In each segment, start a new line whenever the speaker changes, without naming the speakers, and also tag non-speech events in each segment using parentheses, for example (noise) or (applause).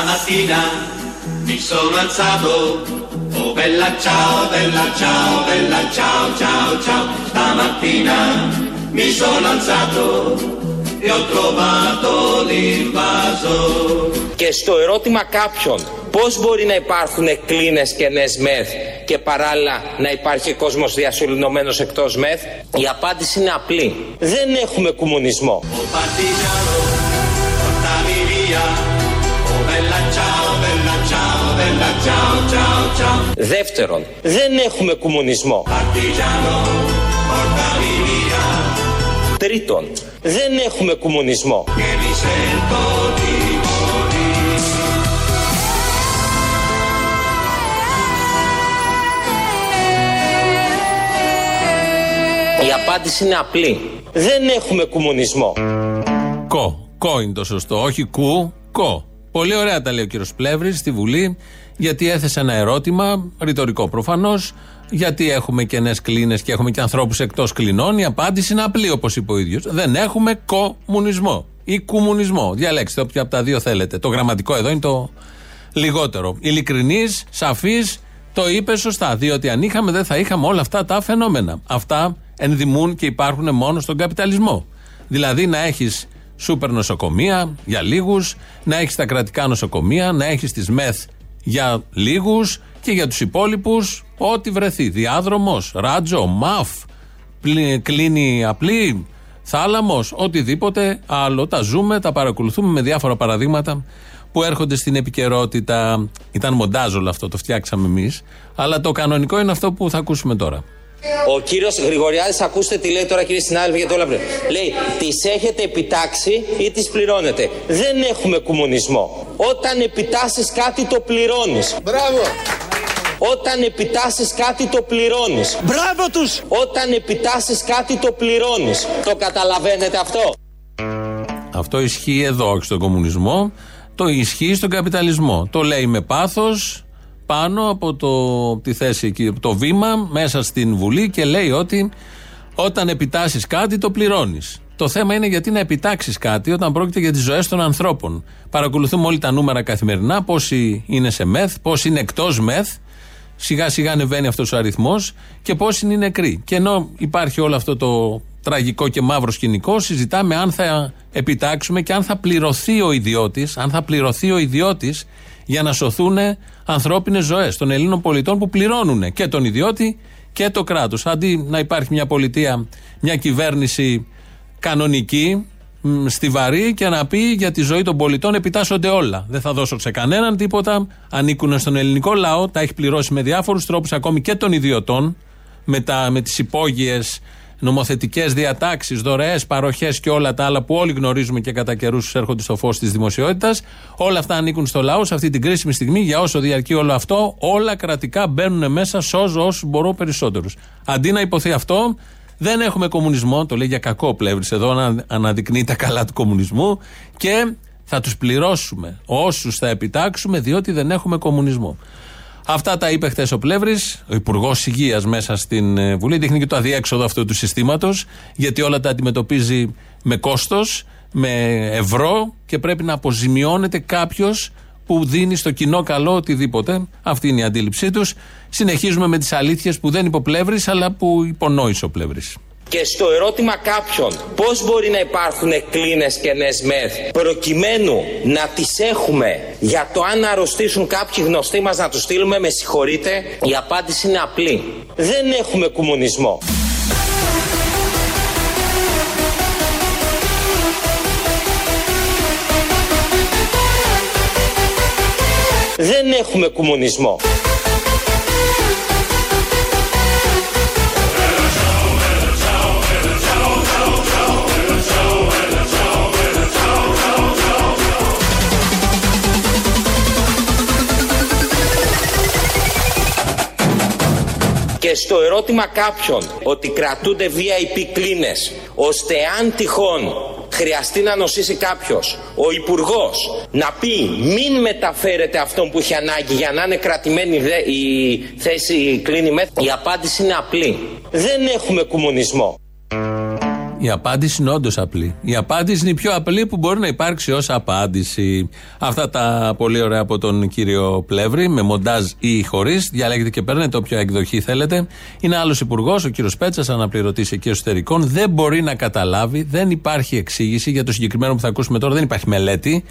Stamattina mi sono alzato, oh bella ciao, bella ciao, bella ciao, ciao, ciao. Stamattina mi sono alzato e ho trovato l'invaso.
Και στο ερώτημα κάποιον πώς μπορεί να υπάρχουν κλίνες και νες μεθ και παράλληλα να υπάρχει κόσμος διασωληνωμένος εκτός μεθ, η απάντηση είναι απλή. Δεν έχουμε κομμουνισμό.
Oh
Δεύτερον, δεν έχουμε κομμουνισμό.
Partigiano, portami via,
Τρίτον, δεν έχουμε κομμουνισμό.
che mi sento di morire.
Η απάντηση είναι απλή. Δεν έχουμε κομμουνισμό.
Κο. Κο είναι το σωστό. Όχι κου, κο. Πολύ ωραία τα λέει ο κύριος Πλεύρης στη Βουλή, γιατί έθεσε ένα ερώτημα, ρητορικό προφανώς, γιατί έχουμε κενέ κλίνες και έχουμε και ανθρώπους εκτός κλινών. Η απάντηση είναι απλή, όπως είπε ο ίδιος. Δεν έχουμε κομμουνισμό ή κομμουνισμό. Διαλέξτε όποια από τα δύο θέλετε. Το γραμματικό εδώ είναι το λιγότερο. Ειλικρινής, σαφής, το είπε σωστά. Διότι αν είχαμε, δεν θα είχαμε όλα αυτά τα φαινόμενα. Αυτά ενδημούν και υπάρχουν μόνο στον καπιταλισμό. Δηλαδή να έχεις σούπερ νοσοκομεία για λίγους, να έχεις τα κρατικά νοσοκομεία, να έχεις τις ΜΕΘ για λίγους και για τους υπόλοιπους ό,τι βρεθεί. Διάδρομος, ράτζο, μαφ, πλη- κλίνη απλή, θάλαμος, οτιδήποτε άλλο. Τα ζούμε, τα παρακολουθούμε με διάφορα παραδείγματα που έρχονται στην επικαιρότητα. Ήταν μοντάζ όλο αυτό, το φτιάξαμε εμείς. Αλλά το κανονικό είναι αυτό που θα ακούσουμε τώρα.
Ο κύριος Γρηγοριάδης, ακούστε τι λέει τώρα κύριε συνάδελφοι, γιατί όλα πρέπει. Λέει, τις έχετε επιτάξει ή τις πληρώνετε. Δεν έχουμε κομμουνισμό. Όταν επιτάσσεις κάτι, το πληρώνεις.
Μπράβο!
Όταν επιτάσσεις κάτι, το πληρώνεις.
Μπράβο τους!
Όταν επιτάσσεις κάτι, το πληρώνεις. Το καταλαβαίνετε αυτό;
Αυτό ισχύει εδώ, όχι στον κομμουνισμό. Το ισχύει στον καπιταλισμό. Το λέει με πάθος πάνω από το, τη θέση εκεί, από το βήμα μέσα στην Βουλή και λέει ότι όταν επιτάσσεις κάτι το πληρώνεις. Το θέμα είναι γιατί να επιτάξεις κάτι όταν πρόκειται για τις ζωές των ανθρώπων. Παρακολουθούμε όλοι τα νούμερα καθημερινά, πόσοι είναι σε μεθ, πόσοι είναι εκτός μεθ. Σιγά σιγά ανεβαίνει αυτός ο αριθμός και πόσοι είναι νεκροί. Και ενώ υπάρχει όλο αυτό το τραγικό και μαύρο σκηνικό, συζητάμε αν θα επιτάξουμε και αν θα πληρωθεί ο ιδιώτης, αν θα πληρωθεί ο ιδιώτης για να σωθούν ανθρώπινες ζωές των Ελλήνων πολιτών που πληρώνουν και τον ιδιώτη και το κράτος. Αντί να υπάρχει μια πολιτεία, μια κυβέρνηση κανονική, μ, στιβαρή και να πει για τη ζωή των πολιτών επιτάσσονται όλα. Δεν θα δώσω σε κανέναν τίποτα. Ανήκουν στον ελληνικό λαό, τα έχει πληρώσει με διάφορους τρόπους, ακόμη και των ιδιωτών, με, τα, με τις υπόγειες νομοθετικές διατάξεις, δωρεές, παροχές και όλα τα άλλα που όλοι γνωρίζουμε και κατά καιρούς έρχονται στο φως της δημοσιότητας. Όλα αυτά ανήκουν στο λαό σε αυτή την κρίσιμη στιγμή. Για όσο διαρκεί όλο αυτό, όλα κρατικά μπαίνουν μέσα, σώζω όσους μπορώ περισσότερους. Αντί να υποθεί αυτό, δεν έχουμε κομμουνισμό, το λέει για κακό πλεύρης εδώ, να αναδεικνύει τα καλά του κομμουνισμού και θα τους πληρώσουμε όσους θα επιτάξουμε, διότι δεν έχουμε κομμουνισμό. Αυτά τα είπε χθες ο Πλεύρης, ο Υπουργός Υγείας μέσα στην ε, Βουλή. Δείχνει και το αδιέξοδο αυτού του συστήματος, γιατί όλα τα αντιμετωπίζει με κόστος, με ευρώ και πρέπει να αποζημιώνεται κάποιος που δίνει στο κοινό καλό οτιδήποτε. Αυτή είναι η αντίληψή τους. Συνεχίζουμε με τις αλήθειες που δεν είπε ο Πλεύρης, αλλά που υπονόησε ο Πλεύρης.
Και στο ερώτημα κάποιον πώς μπορεί να υπάρχουν κλίνες και νες μεθ προκειμένου να τις έχουμε για το αν αρρωστήσουν κάποιοι γνωστοί μας να τους στείλουμε με συγχωρείτε η απάντηση είναι απλή. Δεν έχουμε κομμουνισμό. Δεν έχουμε κομμουνισμό. Και στο ερώτημα κάποιον ότι κρατούνται VIP κλίνες ώστε αν τυχόν χρειαστεί να νοσήσει κάποιος ο υπουργός να πει μην μεταφέρετε αυτόν που έχει ανάγκη για να είναι κρατημένη δε- η θέση κλίνη μεθ η απάντηση είναι απλή. Δεν έχουμε κομμουνισμό.
Η απάντηση είναι όντως απλή. Η απάντηση είναι η πιο απλή που μπορεί να υπάρξει ως απάντηση. Αυτά τα πολύ ωραία από τον κύριο Πλεύρη, με μοντάζ ή χωρίς. Διαλέγετε και παίρνετε όποια εκδοχή θέλετε. Είναι άλλος υπουργός, ο κύριος Πέτσας, αναπληρωτής εκεί εσωτερικών. Δεν μπορεί να καταλάβει, δεν υπάρχει εξήγηση για το συγκεκριμένο που θα ακούσουμε τώρα, δεν υπάρχει μελέτη.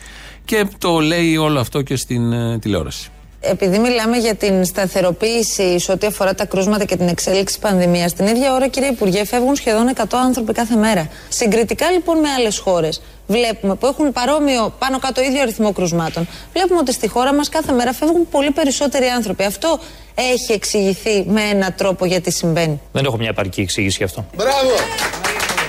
Και το λέει όλο αυτό και στην ε, τηλεόραση.
Επειδή μιλάμε για την σταθεροποίηση σε ό,τι αφορά τα κρούσματα και την εξέλιξη τη πανδημίας, την ίδια ώρα, κύριε Υπουργέ, φεύγουν σχεδόν 100 άνθρωποι κάθε μέρα. Συγκριτικά λοιπόν με άλλες χώρες, βλέπουμε που έχουν παρόμοιο πάνω κάτω ίδιο αριθμό κρουσμάτων, βλέπουμε ότι στη χώρα μας κάθε μέρα φεύγουν πολύ περισσότεροι άνθρωποι. Αυτό έχει εξηγηθεί με έναν τρόπο γιατί συμβαίνει.
Δεν έχω μια επαρκή εξήγηση γι' αυτό.
Μπράβο!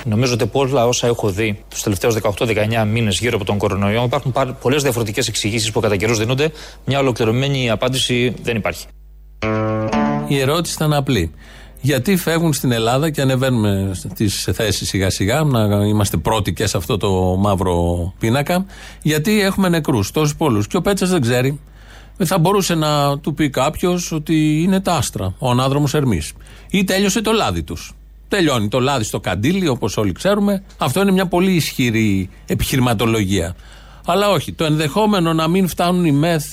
Νομίζω ότι πολλά όσα έχω δει τους τελευταίους 18-19 μήνες γύρω από τον κορονοϊό υπάρχουν πολλές διαφορετικές εξηγήσεις που κατά καιρούς δίνονται. Μια ολοκληρωμένη απάντηση δεν υπάρχει.
Η ερώτηση ήταν απλή. Γιατί φεύγουν στην Ελλάδα και ανεβαίνουμε στις θέσεις σιγά σιγά, να είμαστε πρώτοι και σε αυτό το μαύρο πίνακα, γιατί έχουμε νεκρούς, τόσους πολλούς. Και ο Πέτσας δεν ξέρει. Θα μπορούσε να του πει κάποιος ότι είναι τα άστρα, ο ανάδρομος Ερμής. Ή τέλειωσε το λάδι τους. Τελειώνει το λάδι στο καντήλι, όπως όλοι ξέρουμε. Αυτό είναι μια πολύ ισχυρή επιχειρηματολογία. Αλλά όχι. Το ενδεχόμενο να μην φτάνουν οι ΜΕΘ,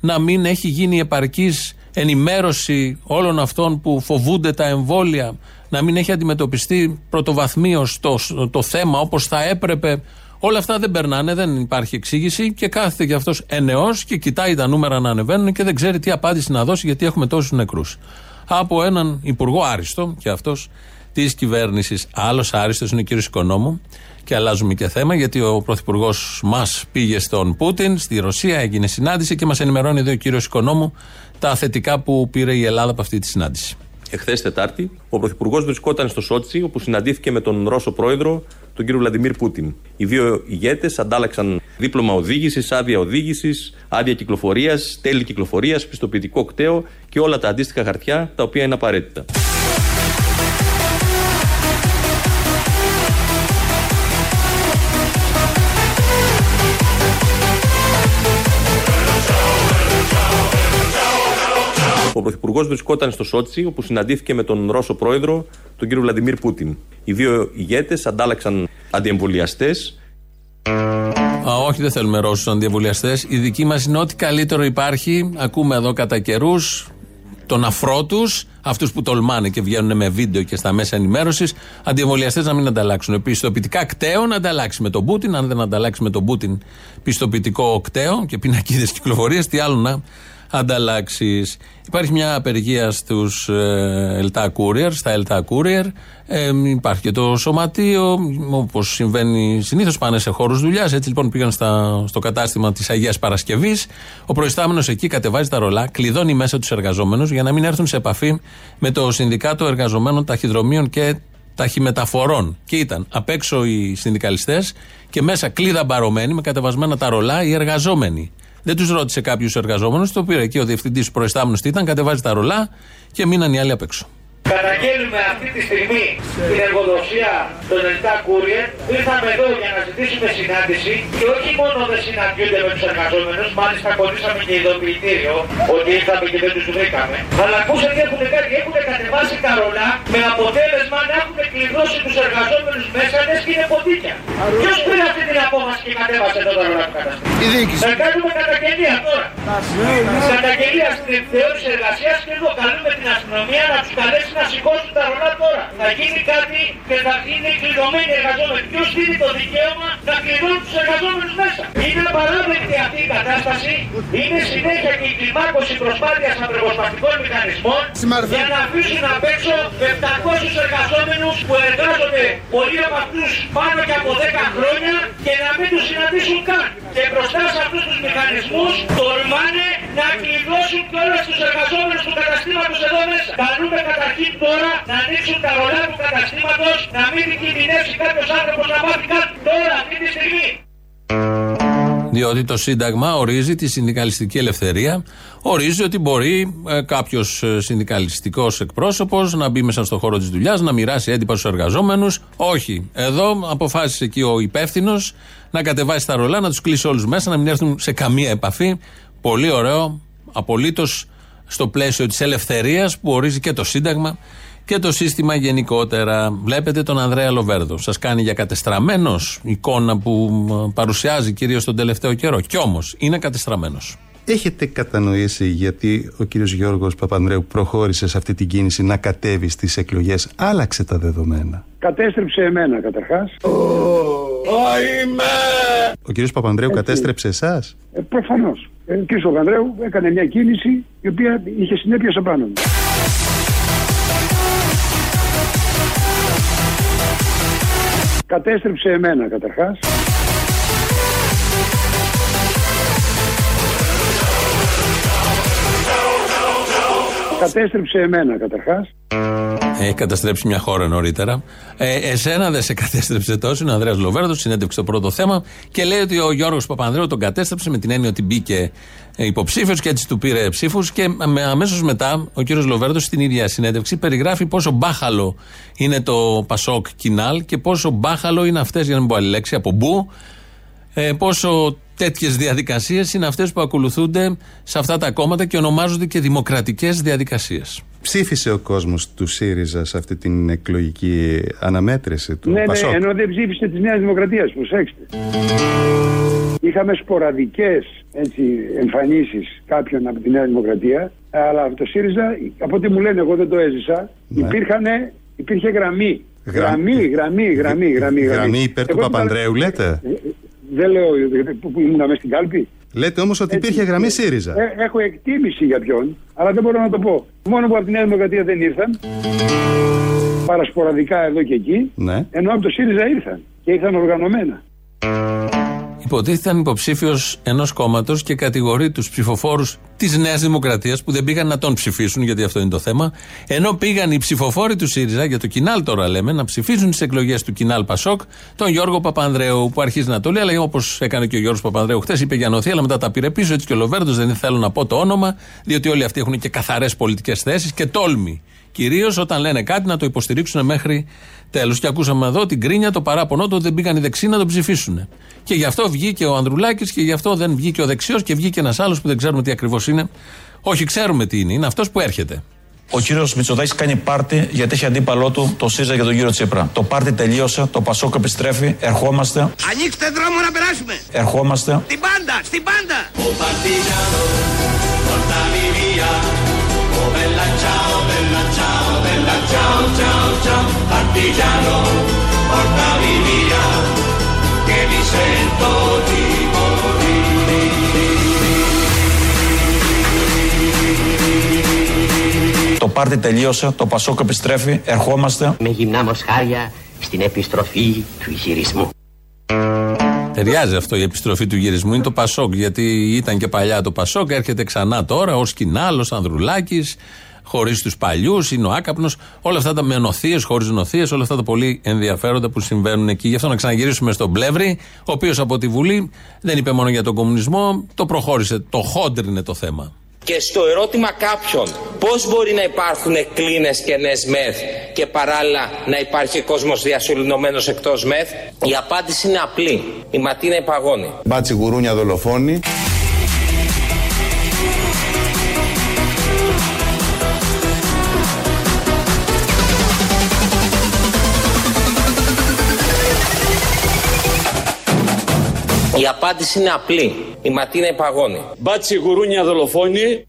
να μην έχει γίνει επαρκής ενημέρωση όλων αυτών που φοβούνται τα εμβόλια, να μην έχει αντιμετωπιστεί πρωτοβαθμίως το, το θέμα όπως θα έπρεπε. Όλα αυτά δεν περνάνε, δεν υπάρχει εξήγηση και κάθεται κι αυτός ενεός και κοιτάει τα νούμερα να ανεβαίνουν και δεν ξέρει τι απάντηση να δώσει γιατί έχουμε τόσους νεκρούς. Από έναν υπουργό άριστο και αυτός της κυβέρνησης. Άλλος άριστος είναι ο κύριος Οικονόμου. Και αλλάζουμε και θέμα, γιατί ο πρωθυπουργός μας πήγε στον Πούτιν, στη Ρωσία, έγινε συνάντηση και μας ενημερώνει εδώ ο κύριος Οικονόμου τα θετικά που πήρε η Ελλάδα από αυτή τη συνάντηση.
Εχθές Τετάρτη, ο Πρωθυπουργός βρισκόταν στο Σότσι, όπου συναντήθηκε με τον Ρώσο Πρόεδρο, τον κύριο Βλαντιμίρ Πούτιν. Οι δύο ηγέτες αντάλλαξαν δίπλωμα οδήγησης, άδεια οδήγησης, άδεια κυκλοφορίας, τέλη κυκλοφορίας, πιστοποιητικό κταίο και όλα τα αντίστοιχα χαρτιά τα οποία είναι απαραίτητα. Ο Πρωθυπουργός βρισκόταν στο Σότσι, όπου συναντήθηκε με τον Ρώσο πρόεδρο, τον κύριο Βλαντιμίρ Πούτιν. Οι δύο ηγέτες αντάλλαξαν αντιεμβολιαστές.
Α, όχι, δεν θέλουμε Ρώσους αντιεμβολιαστές. Η δική μας είναι ό,τι καλύτερο υπάρχει. Ακούμε εδώ κατά καιρούς τον αφρό τους, αυτούς που τολμάνε και βγαίνουν με βίντεο και στα μέσα ενημέρωσης, αντιεμβολιαστές να μην ανταλλάξουν. Πιστοποιητικά κταίο να ανταλλάξει με τον Πούτιν. Αν δεν ανταλλάξει με τον Πούτιν πιστοποιητικό κταίο και πινακίδες κυκλοφορία, τι άλλο να ανταλλάξεις. Υπάρχει μια απεργία στους ε, Ελτά Courier, στα Ελτά Courier. Ε, υπάρχει και το σωματείο, όπως συμβαίνει συνήθως, πάνε σε χώρους δουλειάς. Έτσι λοιπόν πήγαν στα, στο κατάστημα της Αγίας Παρασκευής. Ο προϊστάμενος εκεί κατεβάζει τα ρολά, κλειδώνει μέσα τους εργαζόμενους για να μην έρθουν σε επαφή με το Συνδικάτο Εργαζομένων Ταχυδρομείων και Ταχυμεταφορών. Και ήταν απ' έξω οι συνδικαλιστές και μέσα κλίδα μπαρωμένοι με κατεβασμένα τα ρολά οι εργαζόμενοι. Δεν τους ρώτησε κάποιου εργαζόμενου, το πήρε εκεί ο διευθυντής προϊστάμενος τι ήταν, κατεβάζει τα ρολά και μείναν οι άλλοι απ' έξω.
Καταγγέλνουμε αυτή τη στιγμή την εργοδοσία των Ελτά Courier. Ήρθαμε εδώ για να ζητήσουμε συνάντηση και όχι μόνο δεν συναντιούνται με τους εργαζόμενους, μάλιστα κολλήσαμε και ειδοποιητήριο ότι ήρθαμε και δεν τους βρήκαμε. Αλλά ακούσατε τι έχουν κάνει, έχουν κατεβάσει τα ρολά με αποτέλεσμα να έχουν κλειδώσει τους εργαζόμενους μέσα λες και είναι ποτίκια. Ποιος πήρε αυτή την απόφαση και κατέβασε εδώ τα ρολά του καταστήματο.
Η διοίκηση.
Θα κάνουμε καταγγελία τώρα. Καταγγελία στην επιθεώρηση εργασίας και εδώ καλούμε την αστυνομία να τους καλέσει να σηκώσουν τα ρολά τώρα. Θα γίνει κάτι και θα είναι κλειδωμένοι οι εργαζόμενοι. Ποιος δίνει το δικαίωμα να κλειδώνουν τους εργαζόμενους μέσα. Είναι παράδεκτη αυτή η κατάσταση. Είναι συνέχεια και η κλιμάκωση προσπάθειας απεργοσπαστικών μηχανισμών για να αφήσουν απ' έξω 700 εργαζόμενους που εργάζονται πολλοί από αυτούς πάνω και από 10 χρόνια και να μην τους συναντήσουν καν. Και μπροστά σε αυτούς τους μηχανισμούς τολμάνε να κλειδώσουν και όλου τους εργαζόμενους του καταστήματος εδώ μέσα. Καλούμε καταρχήν τώρα να ανοίξουν τα ρολά του καταστήματος, να μην την κινδυνεύσει κάποιος άνθρωπος να μάθει κάτι τώρα, αυτή τη στιγμή.
Διότι το Σύνταγμα ορίζει τη συνδικαλιστική ελευθερία. Ορίζει ότι μπορεί ε, κάποιος συνδικαλιστικός εκπρόσωπος να μπει μέσα στο χώρο της δουλειάς, να μοιράσει έντυπα στους εργαζόμενους. Όχι. Εδώ αποφάσισε εκεί ο υπεύθυνος να κατεβάσει τα ρολά, να τους κλείσει όλους μέσα, να μην έρθουν σε καμία επαφή. Πολύ ωραίο. Απολύτως στο πλαίσιο της ελευθερίας που ορίζει και το Σύνταγμα και το σύστημα γενικότερα. Βλέπετε τον Ανδρέα Λοβέρδο. Σας κάνει για κατεστραμμένος εικόνα που παρουσιάζει κυρίως τον τελευταίο καιρό. Κι όμως είναι κατεστραμμένος.
Έχετε κατανοήσει γιατί ο κύριος Γιώργος Παπανδρέου προχώρησε σε αυτή την κίνηση να κατέβει στις εκλογές, άλλαξε τα δεδομένα.
Κατέστρεψε εμένα καταρχάς.
Ο κύριος Παπανδρέου κατέστρεψε εσάς;
Ε, προφανώς. Ε, ο κ. Παπανδρέου έκανε μια κίνηση η οποία είχε συνέπειες απάνω μου. Κατέστρεψε εμένα καταρχάς. Κατέστρεψε εμένα καταρχάς.
Έχει καταστρέψει μια χώρα νωρίτερα. Ε, εσένα δεν σε κατέστρεψε τόσο. Είναι ο Ανδρέας Λοβέρδος, συνέντευξε το πρώτο θέμα και λέει ότι ο Γιώργος Παπανδρέου τον κατέστρεψε με την έννοια ότι μπήκε υποψήφιος και έτσι του πήρε ψήφους. Και αμέσως μετά ο κύριος Λοβέρδος στην ίδια συνέντευξη περιγράφει πόσο μπάχαλο είναι το Πασόκ Κινάλ και πόσο μπάχαλο είναι αυτές, για να μην πω άλλη λέξη, από μπου, ε, πόσο τέτοιες διαδικασίες είναι αυτές που ακολουθούνται σε αυτά τα κόμματα και ονομάζονται και δημοκρατικές διαδικασίες.
Ψήφισε ο κόσμος του ΣΥΡΙΖΑ σε αυτή την εκλογική αναμέτρηση του
Ναι,
Πασόκ;
ναι, ενώ δεν ψήφισε της Νέας Δημοκρατίας. Προσέξτε. Είχαμε σποραδικές εμφανίσεις κάποιων από τη Νέα Δημοκρατία, αλλά από το ΣΥΡΙΖΑ, από ό,τι μου λένε, εγώ δεν το έζησα,
Ναι.
υπήρχανε, υπήρχε γραμμή.
Γρα-
Γραμμή, γραμμή, γραμμή, γραμμή.
Γραμμή υπέρ του
Εγώ ήμουν-
Παπανδρέου, λέτε;
Ε, Δεν λέω που, που ήμουν μέσα στην κάλπη.
Λέτε όμως ότι
Έτσι.
υπήρχε γραμμή ΣΥΡΙΖΑ.
Ε, έχω εκτίμηση για ποιον, αλλά δεν μπορώ να το πω. Μόνο που από τη Νέα Δημοκρατία δεν ήρθαν. Παρασποραδικά εδώ και εκεί.
Ναι.
Ενώ από το ΣΥΡΙΖΑ ήρθαν. Και ήρθαν οργανωμένα.
Υποτίθεται ήταν υποψήφιος ενός κόμματος και κατηγορεί τους ψηφοφόρους της Νέας Δημοκρατίας που δεν πήγαν να τον ψηφίσουν, γιατί αυτό είναι το θέμα. Ενώ πήγαν οι ψηφοφόροι του ΣΥΡΙΖΑ, για το Κινάλ τώρα λέμε, να ψηφίσουν τις εκλογές του Κινάλ Πασόκ, τον Γιώργο Παπανδρέου, που αρχίζει να το λέει, αλλά όπως έκανε και ο Γιώργος Παπανδρέου χθες, είπε για νοθεία, αλλά μετά τα πήρε πίσω. Έτσι και ο Λοβέρντος δεν θέλω να πω το όνομα, διότι όλοι αυτοί έχουν και καθαρές πολιτικές θέσεις και τόλμη. Κυρίως όταν λένε κάτι να το υποστηρίξουν μέχρι τέλος. Και ακούσαμε εδώ την κρίνια, το παράπονο του ότι δεν πήγαν οι δεξιοί να τον ψηφίσουν. Και γι' αυτό βγήκε ο Ανδρουλάκης και γι' αυτό δεν βγήκε ο δεξιός και βγήκε ένας άλλος που δεν ξέρουμε τι ακριβώς είναι. Όχι, ξέρουμε τι είναι. Είναι αυτός που έρχεται.
Ο κύριος Μητσοτάκης κάνει πάρτι γιατί έχει αντίπαλό του το ΣΥΡΙΖΑ και τον κύριο Τσίπρα. Το πάρτι τελείωσε, το Πασόκ επιστρέφει, ερχόμαστε,
Ανοίξτε δρόμο να περάσουμε.
ερχόμαστε.
Στην πάντα, στην πάντα. Ο partigiano, portami via. Oh bella ciao, bella ciao, bella ciao, ciao, ciao. Partigiano, portami via. Che mi sento di
Το πάρτι τελείωσε, το Πασόκ επιστρέφει, ερχόμαστε.
με γυμνά μοσχάρια στην επιστροφή του γυρισμού.
Ταιριάζει αυτό η επιστροφή του γυρισμού. Είναι το Πασόκ, γιατί ήταν και παλιά το Πασόκ, έρχεται ξανά τώρα ω Κινάλο, Ανδρουλάκης, χωρίς τους παλιούς, είναι ο Άκαπνος. Όλα αυτά τα με νοθείε, χωρίς νοθείε, όλα αυτά τα πολύ ενδιαφέροντα που συμβαίνουν εκεί. Γι' αυτό να ξαναγυρίσουμε στον Πλεύρη, ο οποίος από τη Βουλή δεν είπε μόνο για τον κομμουνισμό, το προχώρησε, το χόντρινε το θέμα.
Και στο ερώτημα κάποιον πώς μπορεί να υπάρχουν κλίνες και νες μεθ και παράλληλα να υπάρχει κόσμος διασωληνωμένος εκτός μεθ, η απάντηση είναι απλή. Η Ματίνα υπαγώνει.
Μπάτσι γουρούνια δολοφόνη.
Η απάντηση είναι απλή. Η Ματίνα υπαγώνει.
Μπάτσι γουρούνια δολοφόνη.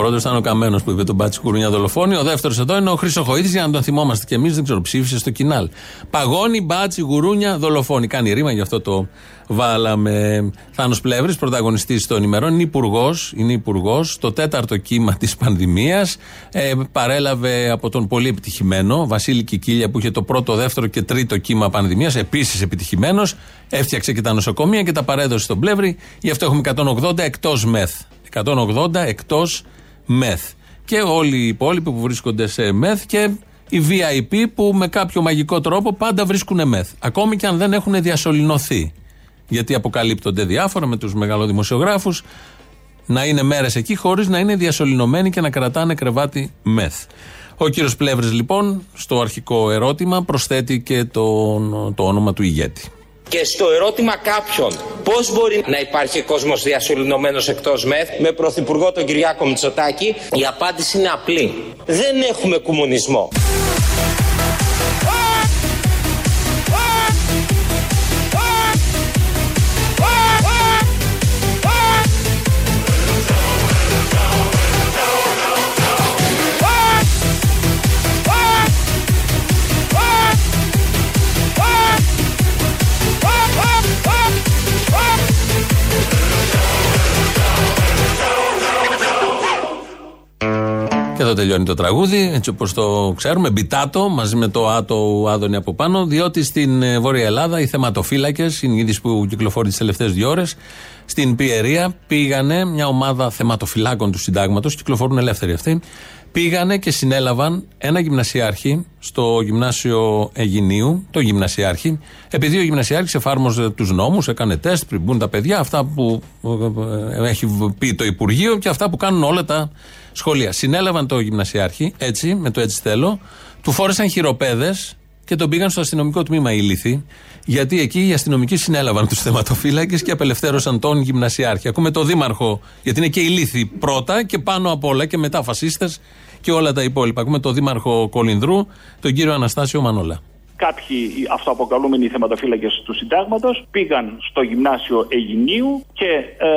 Ο πρώτος ήταν ο Καμένος που είπε τον Μπάτσι Κουρούνια δολοφόνη. Ο δεύτερος εδώ είναι ο Χρυσοχοίδης για να τον θυμόμαστε κι εμείς. Δεν ξέρω, ψήφισε στο κοινάλ. Παγώνει Μπάτσι Γουρούνια δολοφόνη. Κάνει ρήμα, γι' αυτό το βάλαμε. Θάνος Πλεύρης, πρωταγωνιστής των ημερών, είναι υπουργός. Είναι υπουργός στο τέταρτο κύμα της πανδημίας. Ε, παρέλαβε από τον πολύ επιτυχημένο Βασίλη Κικίλια που είχε το πρώτο, δεύτερο και τρίτο κύμα πανδημίας. Επίσης επιτυχημένος. Έφτιαξε και τα νοσοκομεία και τα παρέδωσε στον Πλεύρη. Γι' αυτό έχουμε 180 εκτός μεθ. 180 εκτός μεθ. Και όλοι οι υπόλοιποι που βρίσκονται σε μεθ και οι VIP που με κάποιο μαγικό τρόπο πάντα βρίσκουν μεθ. Ακόμη και αν δεν έχουν διασωληνωθεί. Γιατί αποκαλύπτονται διάφορα με τους μεγαλοδημοσιογράφους να είναι μέρες εκεί χωρίς να είναι διασωληνωμένοι και να κρατάνε κρεβάτι μεθ. Ο κύριος Πλεύρης λοιπόν στο αρχικό ερώτημα προσθέτει και το, το όνομα του ηγέτη.
Και στο ερώτημα κάποιον πώς μπορεί να υπάρχει κόσμος διασωληνωμένος εκτός ΜΕΘ με πρωθυπουργό τον Κυριάκο Μητσοτάκη η απάντηση είναι απλή. Δεν έχουμε κομμουνισμό.
Εδώ τελειώνει το τραγούδι, έτσι όπως το ξέρουμε. Μπιτάτο μαζί με το Άτο Άδωνη από πάνω, διότι στην ε, Βόρεια Ελλάδα οι θεματοφύλακες, είναι η είδηση που κυκλοφορεί τις τελευταίες δύο ώρες, στην Πιερία πήγανε μια ομάδα θεματοφυλάκων του συντάγματος, κυκλοφορούν ελεύθεροι αυτοί, πήγανε και συνέλαβαν ένα γυμνασιάρχη στο γυμνάσιο Αιγινίου, το γυμνασιάρχη, επειδή ο γυμνασιάρχης εφάρμοζε τους νόμους, έκανε τεστ πριν μπουν τα παιδιά, αυτά που ε, έχει πει το Υπουργείο και αυτά που κάνουν όλα τα σχολεία. Συνέλαβαν το γυμνασιάρχη, έτσι, με το έτσι θέλω, του φόρεσαν χειροπέδες και τον πήγαν στο αστυνομικό τμήμα ηλίθι, γιατί εκεί οι αστυνομικοί συνέλαβαν τους θεματοφύλακες και απελευθέρωσαν τον γυμνασιάρχη. Ακούμε το δήμαρχο, γιατί είναι και ηλίθι πρώτα και πάνω απ' όλα και μετά φασίστες και όλα τα υπόλοιπα. Ακούμε το δήμαρχο Κολυνδρού, τον κύριο Αναστάσιο Μανόλα.
Κάποιοι αυτοαποκαλούμενοι θεματοφύλακες του συντάγματος πήγαν στο γυμνάσιο Αιγινίου και ε,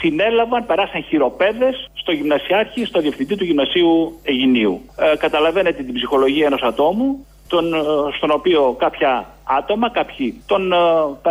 συνέλαβαν, περάσαν χειροπέδες στο γυμνασιάρχη, στο διευθυντή του γυμνασίου Αιγινίου. Ε, καταλαβαίνετε την ψυχολογία ενός ατόμου, τον, ε, στον οποίο κάποια άτομα, κάποιοι τον, ε,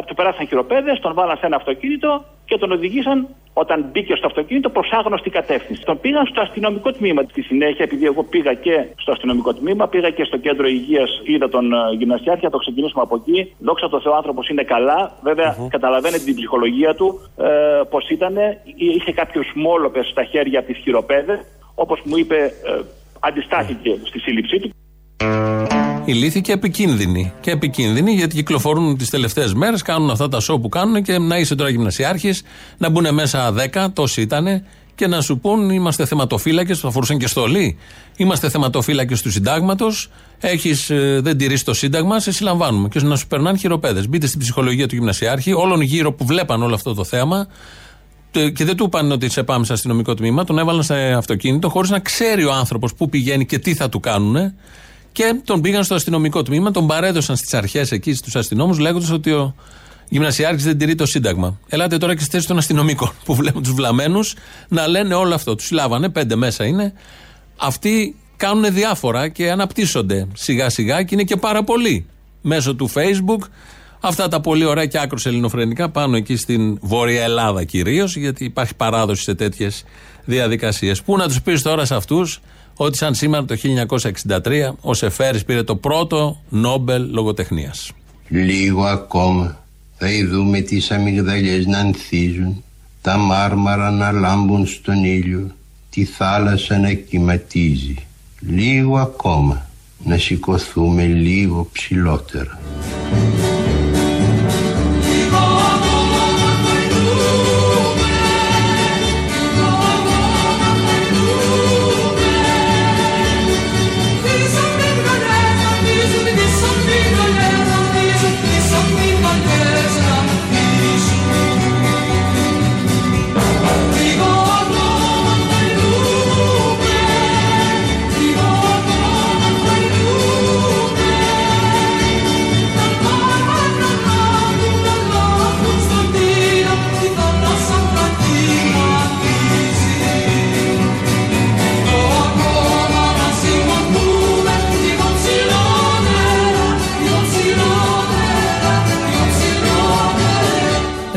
του περάσαν χειροπέδες, τον βάλαν σε ένα αυτοκίνητο και τον οδηγήσαν όταν μπήκε στο αυτοκίνητο προς άγνωστη κατεύθυνση. Τον πήγαν στο αστυνομικό τμήμα. Στη συνέχεια, επειδή εγώ πήγα και στο αστυνομικό τμήμα, πήγα και στο κέντρο υγείας, είδα τον uh, γυμνασιάρχη, θα το ξεκινήσουμε από εκεί. Δόξα τω Θεώ, άνθρωπος είναι καλά. Βέβαια, uh-huh. καταλαβαίνετε την ψυχολογία του, ε, πώς ήταν. Είχε κάποιους μόλοπες στα χέρια από τι χειροπέδες. Όπως μου είπε, ε, αντιστάθηκε στη σύλληψή του.
Ηλίθιοι και επικίνδυνοι. Και επικίνδυνοι γιατί κυκλοφορούν τις τελευταίες μέρες, κάνουν αυτά τα σοου που κάνουν και να είσαι τώρα γυμνασιάρχης, να μπουν μέσα 10, τόσοι ήταν, και να σου πούν είμαστε θεματοφύλακες, θα φορούσαν και στολή. Είμαστε θεματοφύλακες του συντάγματος, ε, δεν τηρείς το σύνταγμα, σε συλλαμβάνουμε. Και να σου περνάνε χειροπέδες. Μπείτε στην ψυχολογία του γυμνασιάρχη, όλων γύρω που βλέπαν όλο αυτό το θέαμα, και δεν του είπαν ότι σε πάμε σε αστυνομικό τμήμα, τον έβαλαν σε αυτοκίνητο χωρίς να ξέρει ο άνθρωπος πού πηγαίνει και τι θα του κάνουν. Και τον πήγαν στο αστυνομικό τμήμα, τον παρέδωσαν στις αρχές εκεί στους αστυνόμους, λέγοντας ότι ο γυμνασιάρχης δεν τηρεί το Σύνταγμα. Ελάτε τώρα και στη θέση των αστυνομικών (laughs) που βλέπουν τους βλαμμένους να λένε όλο αυτό. Τους συλλάβανε, πέντε μέσα είναι. Αυτοί κάνουν διάφορα και αναπτύσσονται σιγά σιγά και είναι και πάρα πολλοί. Μέσω του Facebook, αυτά τα πολύ ωραία και άκρος ελληνοφρενικά πάνω εκεί στην Βόρεια Ελλάδα κυρίως, γιατί υπάρχει παράδοση σε τέτοιες διαδικασίες. Πού να τους πεις τώρα σε αυτούς; Ότι σαν σήμερα το 1963 ο Σεφέρης πήρε το πρώτο Νόμπελ λογοτεχνίας.
Λίγο ακόμα θα ειδούμε τις αμυγδαλιές να ανθίζουν, τα μάρμαρα να λάμπουν στον ήλιο, τη θάλασσα να κυματίζει. Λίγο ακόμα να σηκωθούμε λίγο ψηλότερα.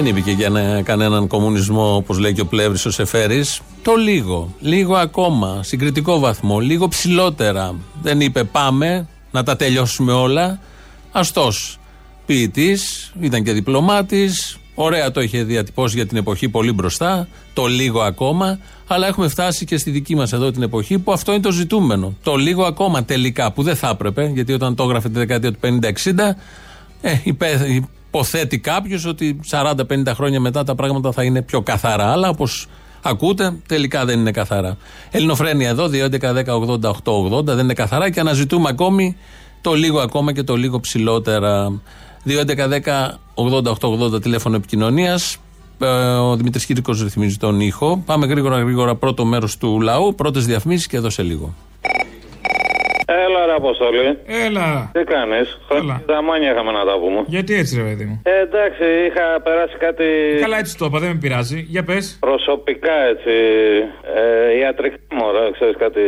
Δεν είπε και για να, κανέναν κομμουνισμό, όπως λέει και ο Πλεύρης ο Σεφέρης. Το λίγο, λίγο ακόμα, συγκριτικό βαθμό, λίγο ψηλότερα. Δεν είπε πάμε να τα τελειώσουμε όλα. Αστός ποιητής, ήταν και διπλωμάτης. Ωραία το είχε διατυπώσει για την εποχή πολύ μπροστά. Το λίγο ακόμα. Αλλά έχουμε φτάσει και στη δική μας εδώ την εποχή που αυτό είναι το ζητούμενο. Το λίγο ακόμα τελικά που δεν θα έπρεπε, γιατί όταν το έγραφε τη δεκαετία του 50-60, ε, υποθέτει κάποιος ότι 40-50 χρόνια μετά τα πράγματα θα είναι πιο καθαρά. Αλλά όπως ακούτε, τελικά δεν είναι καθαρά. Ελληνοφρένια εδώ, 2.11.10.80.880 δεν είναι καθαρά και αναζητούμε ακόμη το λίγο ακόμα και το λίγο ψηλότερα. 2.11.10.80.880 τηλέφωνο επικοινωνίας. Ο Δημήτρης Κύρικος ρυθμίζει τον ήχο. Πάμε γρήγορα γρήγορα πρώτο μέρος του λαού. Πρώτες διαφημίσεις και εδώ σε λίγο.
Έλα, ρε Αποστολή.
Έλα.
Τι κάνεις; Χρόνια δαμάνια είχαμε να τα πούμε.
Γιατί έτσι, ρε παιδί μου.
Ε, εντάξει, είχα περάσει κάτι.
Καλά, έτσι το είπα, δεν με πειράζει. Για πες.
Προσωπικά έτσι. Ε, ιατρικά μωρά, ξέρεις κάτι.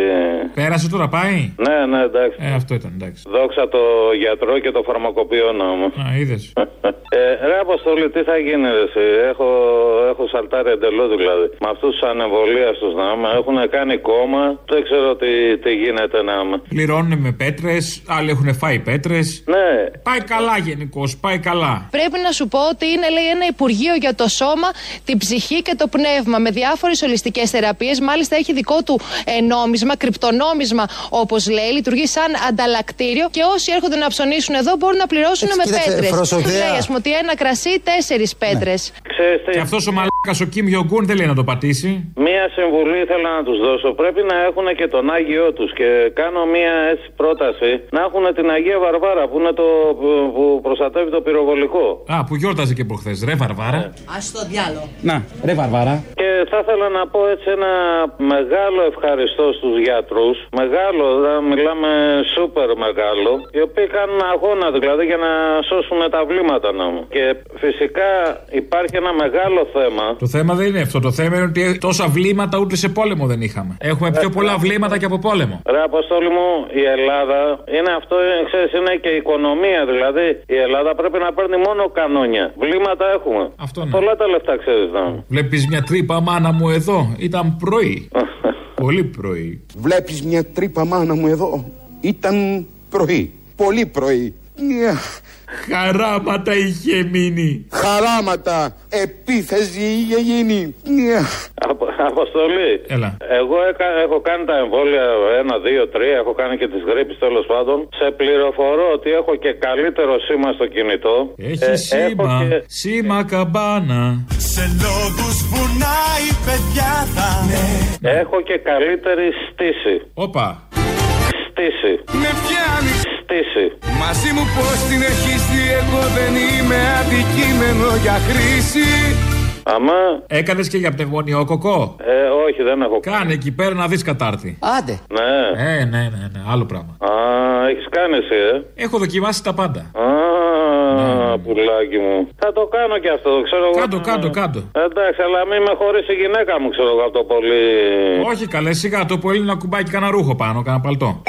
Πέρασε τώρα, πάει;
Ναι, ναι, εντάξει.
Ε, αυτό ήταν, εντάξει.
Δόξα το γιατρό και το φαρμακοποιό να μου.
Α, είδες. (laughs)
Ε, ρε Αποστολή, τι θα γίνει, ρε, εσύ; Έχω, έχω σαλτάρει εντελώς δηλαδή. Με αυτούς τους ανεμβολίαστους να με έχουν κάνει κόμμα. Δεν ξέρω τι, τι γίνεται να με.
Πληρώνουν με πέτρες, άλλοι έχουν φάει πέτρες.
Ναι.
Πάει καλά γενικώς, πάει καλά.
Πρέπει να σου πω ότι είναι λέει, ένα Υπουργείο για το σώμα, την ψυχή και το πνεύμα με διάφορες ολιστικές θεραπείες. Μάλιστα έχει δικό του ε, νόμισμα, κρυπτονόμισμα όπως λέει, λειτουργεί σαν ανταλλακτήριο και όσοι έρχονται να ψωνίσουν εδώ μπορούν να πληρώσουν με πέτρες. Λέει ας πούμε ότι ένα κρασί, τέσσερις πέτρες.
Και αυτός ο μαλάκας ο Κιμ Γιογκούν δεν λέει να το πατήσει.
Μία συμβουλή ήθελα να τους δώσω. Πρέπει να έχουν και τον Άγιο τους. Και κάνω μία έτσι πρόταση να έχουν την Αγία Βαρβάρα που είναι το που προστατεύει το πυροβολικό.
Α, που γιόρταζε και προχθές. Ρε Βαρβάρα.
Α το διάλο.
Να, ρε Βαρβάρα.
Και θα ήθελα να πω έτσι ένα μεγάλο ευχαριστώ στους γιατρούς. Μεγάλο, δηλαδή μιλάμε σούπερ μεγάλο. Οι οποίοι κάνουν αγώνα δηλαδή για να σώσουν τα βλήματα να μου. Και φυσικά υπάρχει ένα μεγάλο θέμα.
Το θέμα δεν είναι αυτό. Το θέμα είναι ότι τόσα βλήματα ούτε σε πόλεμο δεν είχαμε. Έχουμε πιο πολλά βλήματα και από πόλεμο.
Ρε Αποστόλη μου, η Ελλάδα είναι αυτό, ξέρεις, είναι και η οικονομία. Δηλαδή η Ελλάδα πρέπει να παίρνει μόνο κανόνια. Βλήματα έχουμε.
Αυτό ναι.
Πολλά τα λεφτά ξέρεις να.
Βλέπεις μια τρύπα μάνα μου εδώ. Ήταν πρωί. (laughs) Πολύ πρωί.
Βλέπεις μια τρύπα μάνα μου εδώ. Ήταν πρωί. Πολύ πρωί. Μια
Χαράματα είχε μείνει.
χαράματα. Επίθεση είχε γίνει. Μια
Απο, αποστολή.
Έλα.
Εγώ έκα- έχω κάνει τα εμβόλια 1, 2, 3, έχω κάνει και τις γρήπες τέλος πάντων. Σε πληροφορώ ότι έχω και καλύτερο σήμα στο κινητό.
Έχει
Ε,
σήμα.
έχω και-
Σήμα καμπάνα.
Σε λόγους βουνάει η παιδιάδα
Έχω και καλύτερη στήση.
Όπα.
Στήση.
Με πιάνει
Στήση.
Μαζί μου πως την έχεις δει Εγώ δεν είμαι αντικείμενο για χρήση
Αμά.
Έκανες και για πνευμονιόκοκο.
Ε, όχι, δεν έχω
Κάνε εκεί πέρα να δεις κατάρτι.
Άντε.
Ναι.
Ε, ναι, ναι, ναι, άλλο πράγμα.
Α, έχεις κάνει εσύ, ε;
Έχω δοκιμάσει τα πάντα.
Α, πουλάκι μου. Θα το κάνω και αυτό, ξέρω εγώ.
Κάντο, κάντο, κάντο.
Εντάξει, αλλά μην με χωρίσει η γυναίκα μου, ξέρω εγώ από το πολύ.
Όχι καλέ, σιγά το πολύ να κουμπάει και κανένα ρούχο πάνω, κανένα παλτό.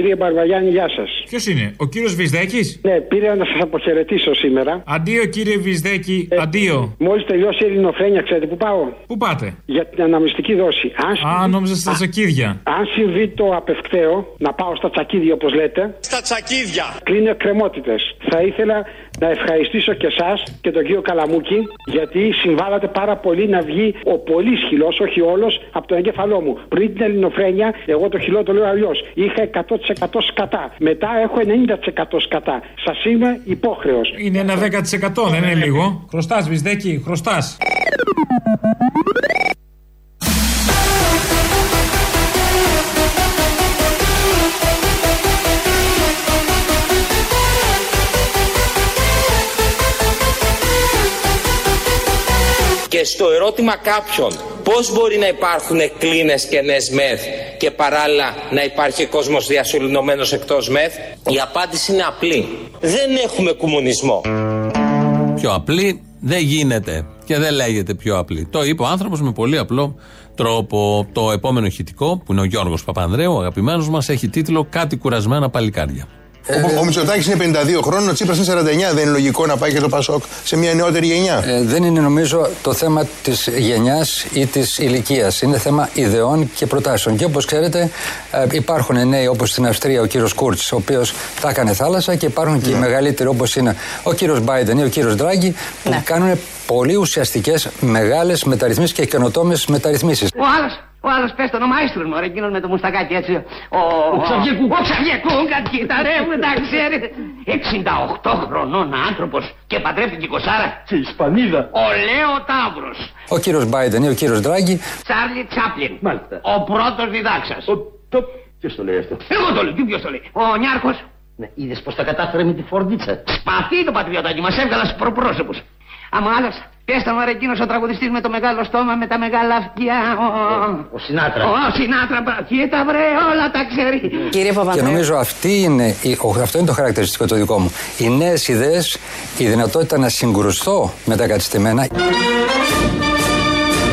Κύριε Μπαρβαγιάννη, γεια σας.
Ποιος είναι, ο κύριος Βυσδέκης;
Ναι, πήρα να σας αποχαιρετήσω σήμερα.
Αντίο κύριε Βυσδέκη, αντίο.
Μόλις τελειώσει η Ελληνοφρένια, ξέρετε πού πάω;
Πού πάτε;
Για την αναμνηστική δόση. Αν
Α, νόμιζα στα τσακίδια.
Αν συμβεί το απευκταίο, να πάω στα τσακίδια όπως λέτε.
Στα τσακίδια
Κλείνω εκκρεμότητες. Θα ήθελα να ευχαριστήσω και εσάς και τον κύριο Καλαμούκη, γιατί συμβάλλατε πάρα πολύ να βγει ο πολύς χυλός, όχι όλος, από το εγκέφαλό μου. Πριν την ελληνοφρένεια, εγώ το χυλό το λέω αλλιώς. Είχα 100% σκατά. Μετά έχω 90% σκατά. Σας είμαι υπόχρεος.
Είναι ένα 10% δεν είναι λίγο. Χρωστάς, Βυσδέκη, χρωστάς.
Και στο ερώτημα κάποιον πώς μπορεί να υπάρχουν κλίνες και νες μεθ και παράλληλα να υπάρχει κόσμος διασωληνωμένος εκτός μεθ, η απάντηση είναι απλή. Δεν έχουμε κομμουνισμό.
Πιο απλή δεν γίνεται και δεν λέγεται πιο απλή. Το είπε ο άνθρωπος με πολύ απλό τρόπο. Το επόμενο ηχητικό, που είναι ο Γιώργος Παπανδρέου, ο αγαπημένος μας, έχει τίτλο Κάτι κουρασμένα παλικάρια.
Ο, ο Μητσοτάκης είναι 52 χρόνων, ο Τσίπρας είναι 49. Δεν είναι λογικό να πάει και το Πασόκ σε μια νεότερη γενιά.
Ε, δεν είναι νομίζω το θέμα της γενιάς ή της ηλικίας. Είναι θέμα ιδεών και προτάσεων. Και όπως ξέρετε, ε, υπάρχουν νέοι όπως στην Αυστρία ο κύριος Κούρτς, ο οποίος τα έκανε θάλασσα, και υπάρχουν και οι μεγαλύτεροι όπως είναι ο κύριος Μπάιντεν ή ο κύριος Ντράγκη, που κάνουν πολύ ουσιαστικές μεγάλες μεταρρυθμίσεις και καινοτόμες μεταρρυθμίσεις.
Ο άλλος, ο άλλος πες το όνομα Άιστρον, μωρέ, εκείνος με το μουστακάκι έτσι. Ο,
Ο Ξαβιεκού.
Ο Ξαβιεκού, κατκοίτα ρε, μου τα ξέρετε. 68 χρονών άνθρωπος και παντρεύτηκε η κοσάρα.
Σε Ισπανίδα
Ο Λέο Ταύρος.
Ο κύριος Μπάιντεν ή ο κύριος Ντράγκη
Τσάρλι Τσάπλιν.
Μάλιστα
Ο πρώτος διδάξας.
Ποιος το λέει αυτό;
Εγώ το λέω, τι ποιος το λέει; Ο Νιάρχος. Ναι, είδες πώ τα κατάφερε με τη φορντίτσα. Σπαθί το πατριωτάκι, μας έβγαλα στους προπρόσωπους. Άμα άλλαξα, πέστα μου εκείνος ο τραγουδιστής με το μεγάλο στόμα, με τα μεγάλα αυτιά. Ο, ο Σινάτρα. Ο Σινάτρα, μπρα, κοίτα βρε, όλα τα ξέρει.
Κύριε
Και
Παπανδρέου.
νομίζω αυτή είναι, η- ο- αυτό είναι το χαρακτηριστικό το δικό μου. Οι νέες ιδέες, η δυνατότητα να συγκρουστώ με τα κατεστημένα.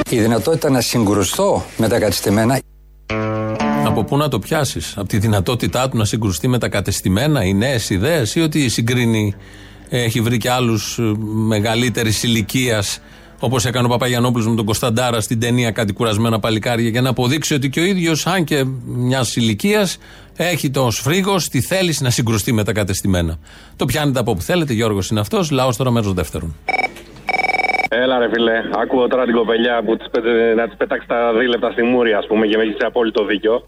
Η δυνατότητα να συγκρουστώ με τα κατεστημένα.
Από πού να το πιάσεις, Από τη δυνατότητά του να συγκρουστεί με τα κατεστημένα, οι νέες ιδέες, ή ότι συγκρίνει, ε, έχει βρει και άλλους μεγαλύτερης ηλικίας, όπως έκανε ο Παπαγιανόπουλος με τον Κωνσταντάρα στην ταινία Κάτι κουρασμένα παλικάρια, για να αποδείξει ότι και ο ίδιος, αν και μιας ηλικίας, έχει το σφρίγος, τη θέληση να συγκρουστεί με τα κατεστημένα. Το πιάνετε από όπου θέλετε, Γιώργος είναι αυτός. Λαός τώρα μέρος δεύτερον.
Έλα ρε φίλε, ακούω τώρα την κοπελιά που τις, πετε- να της πετάξει τα δίλεπτα στη μούρη, ας πούμε, και με έχεις απόλυτο δίκιο.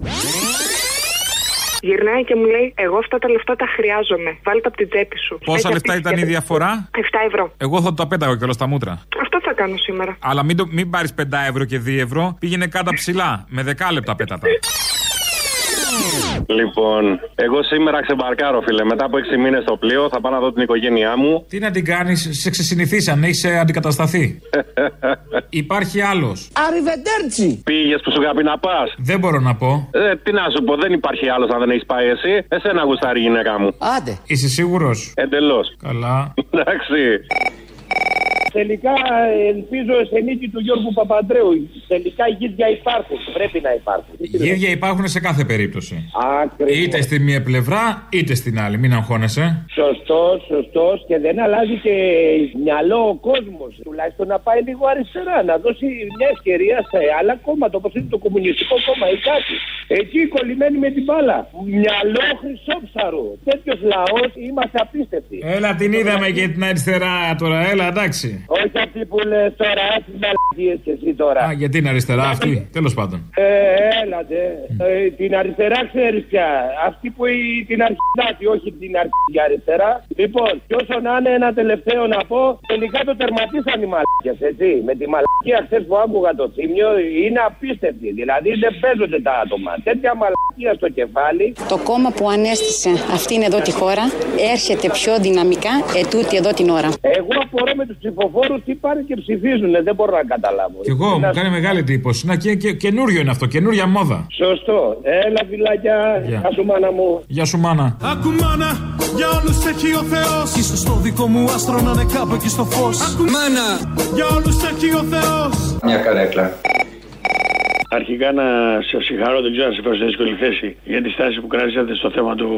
Γυρνάει και μου λέει: Εγώ αυτά τα λεφτά τα χρειάζομαι. Βάλτε τα από την τσέπη σου.
Πόσα
Έχει
λεφτά
αυτή
ήταν η
τη-
διαφορά;
7 ευρώ.
Εγώ θα το πέταγα κιόλας στα μούτρα.
Αυτό θα κάνω σήμερα.
Αλλά μην, το, μην πάρεις 5 ευρώ και 2 ευρώ. Πήγαινε κάτω ψηλά. Με 10 λεπτά πέτατα.
Λοιπόν, εγώ σήμερα ξεμπαρκάρω, φίλε. Μετά από 6 μήνες στο πλοίο θα πάω να δω την οικογένειά μου.
Τι να την κάνεις, σε ξεσυνηθίσαν, έχεις αντικατασταθεί. (laughs) Υπάρχει άλλος.
Αριβεντέρτσι! Πήγες που σου είχα πει να πας.
Δεν μπορώ να πω.
Ε, τι να σου πω, δεν υπάρχει άλλος αν δεν έχεις πάει εσύ. Εσένα γουστάρει η γυναίκα μου.
Άντε. Είσαι σίγουρος;
Εντελώς.
Καλά.
Εντάξει.
Τελικά ελπίζω σε νίκη του Γιώργου Παπαντρέου. Τελικά γίδια υπάρχουν. Πρέπει να υπάρχουν.
Γίδια υπάρχουν σε κάθε περίπτωση.
Ακριβώς.
Είτε στη μία πλευρά είτε στην άλλη. Μην αγχώνεσαι.
Σωστός, σωστός και δεν αλλάζει και μυαλό ο κόσμος. Τουλάχιστον να πάει λίγο αριστερά, να δώσει μια ευκαιρία σε άλλα κόμματα όπως είναι το Κομμουνιστικό Κόμμα ή κάτι. Εκεί κολλημένοι με την μπάλα. Μυαλό χρυσόψαρο. Τέτοιος λαός είμαστε απίστευτοι.
Έλα την είδαμε και την αριστερά τώρα. Έλα εντάξει.
Όχι αυτή που λες τώρα, άσυ μαλακίε και εσύ τώρα.
Α, γιατί είναι αριστερά αυτή; Τέλος πάντων.
Ε, έλατε. Ε, την αριστερά ξέρεις πια. Αυτή που η- την αρχιδάτη, όχι την αρχιδιά αριστερά. Λοιπόν, και όσο να είναι ένα τελευταίο να πω, τελικά το τερματίσαν οι μαλακίε, έτσι. Με τη μαλακία χθε που άκουγα το θύμιο είναι απίστευτη. Δηλαδή δεν παίζονται τα άτομα. Τέτοια μαλακία στο κεφάλι.
Το κόμμα που ανέστησε αυτήν εδώ τη χώρα έρχεται πιο δυναμικά ετούτη εδώ την ώρα.
Εγώ απορώ με τους ψηφοφόρου τι πάνε και ψηφίζουν. Δεν μπορώ να καταλάβω.
Κι εγώ μου κάνει μεγάλη εντύπωση. Να και, και καινούριο είναι αυτό, καινούρια μόδα.
Σωστό. Έλα, φυλάκια.
Γεια.
Γεια σου, μάνα μου.
Γεια σου, μάνα.
Ακού μάνα, για όλους έχει ο Θεός Ίσως το δικό μου άστρο να είναι κάπου εκεί στο φως Ακού μάνα, για όλους έχει ο Θεός
Μια καρέκλα.
Αρχικά να σα συγχαρώ, δεν ξέρω αν σε φέρω σε δύσκολη θέση για τη στάση που κράτησατε στο θέμα του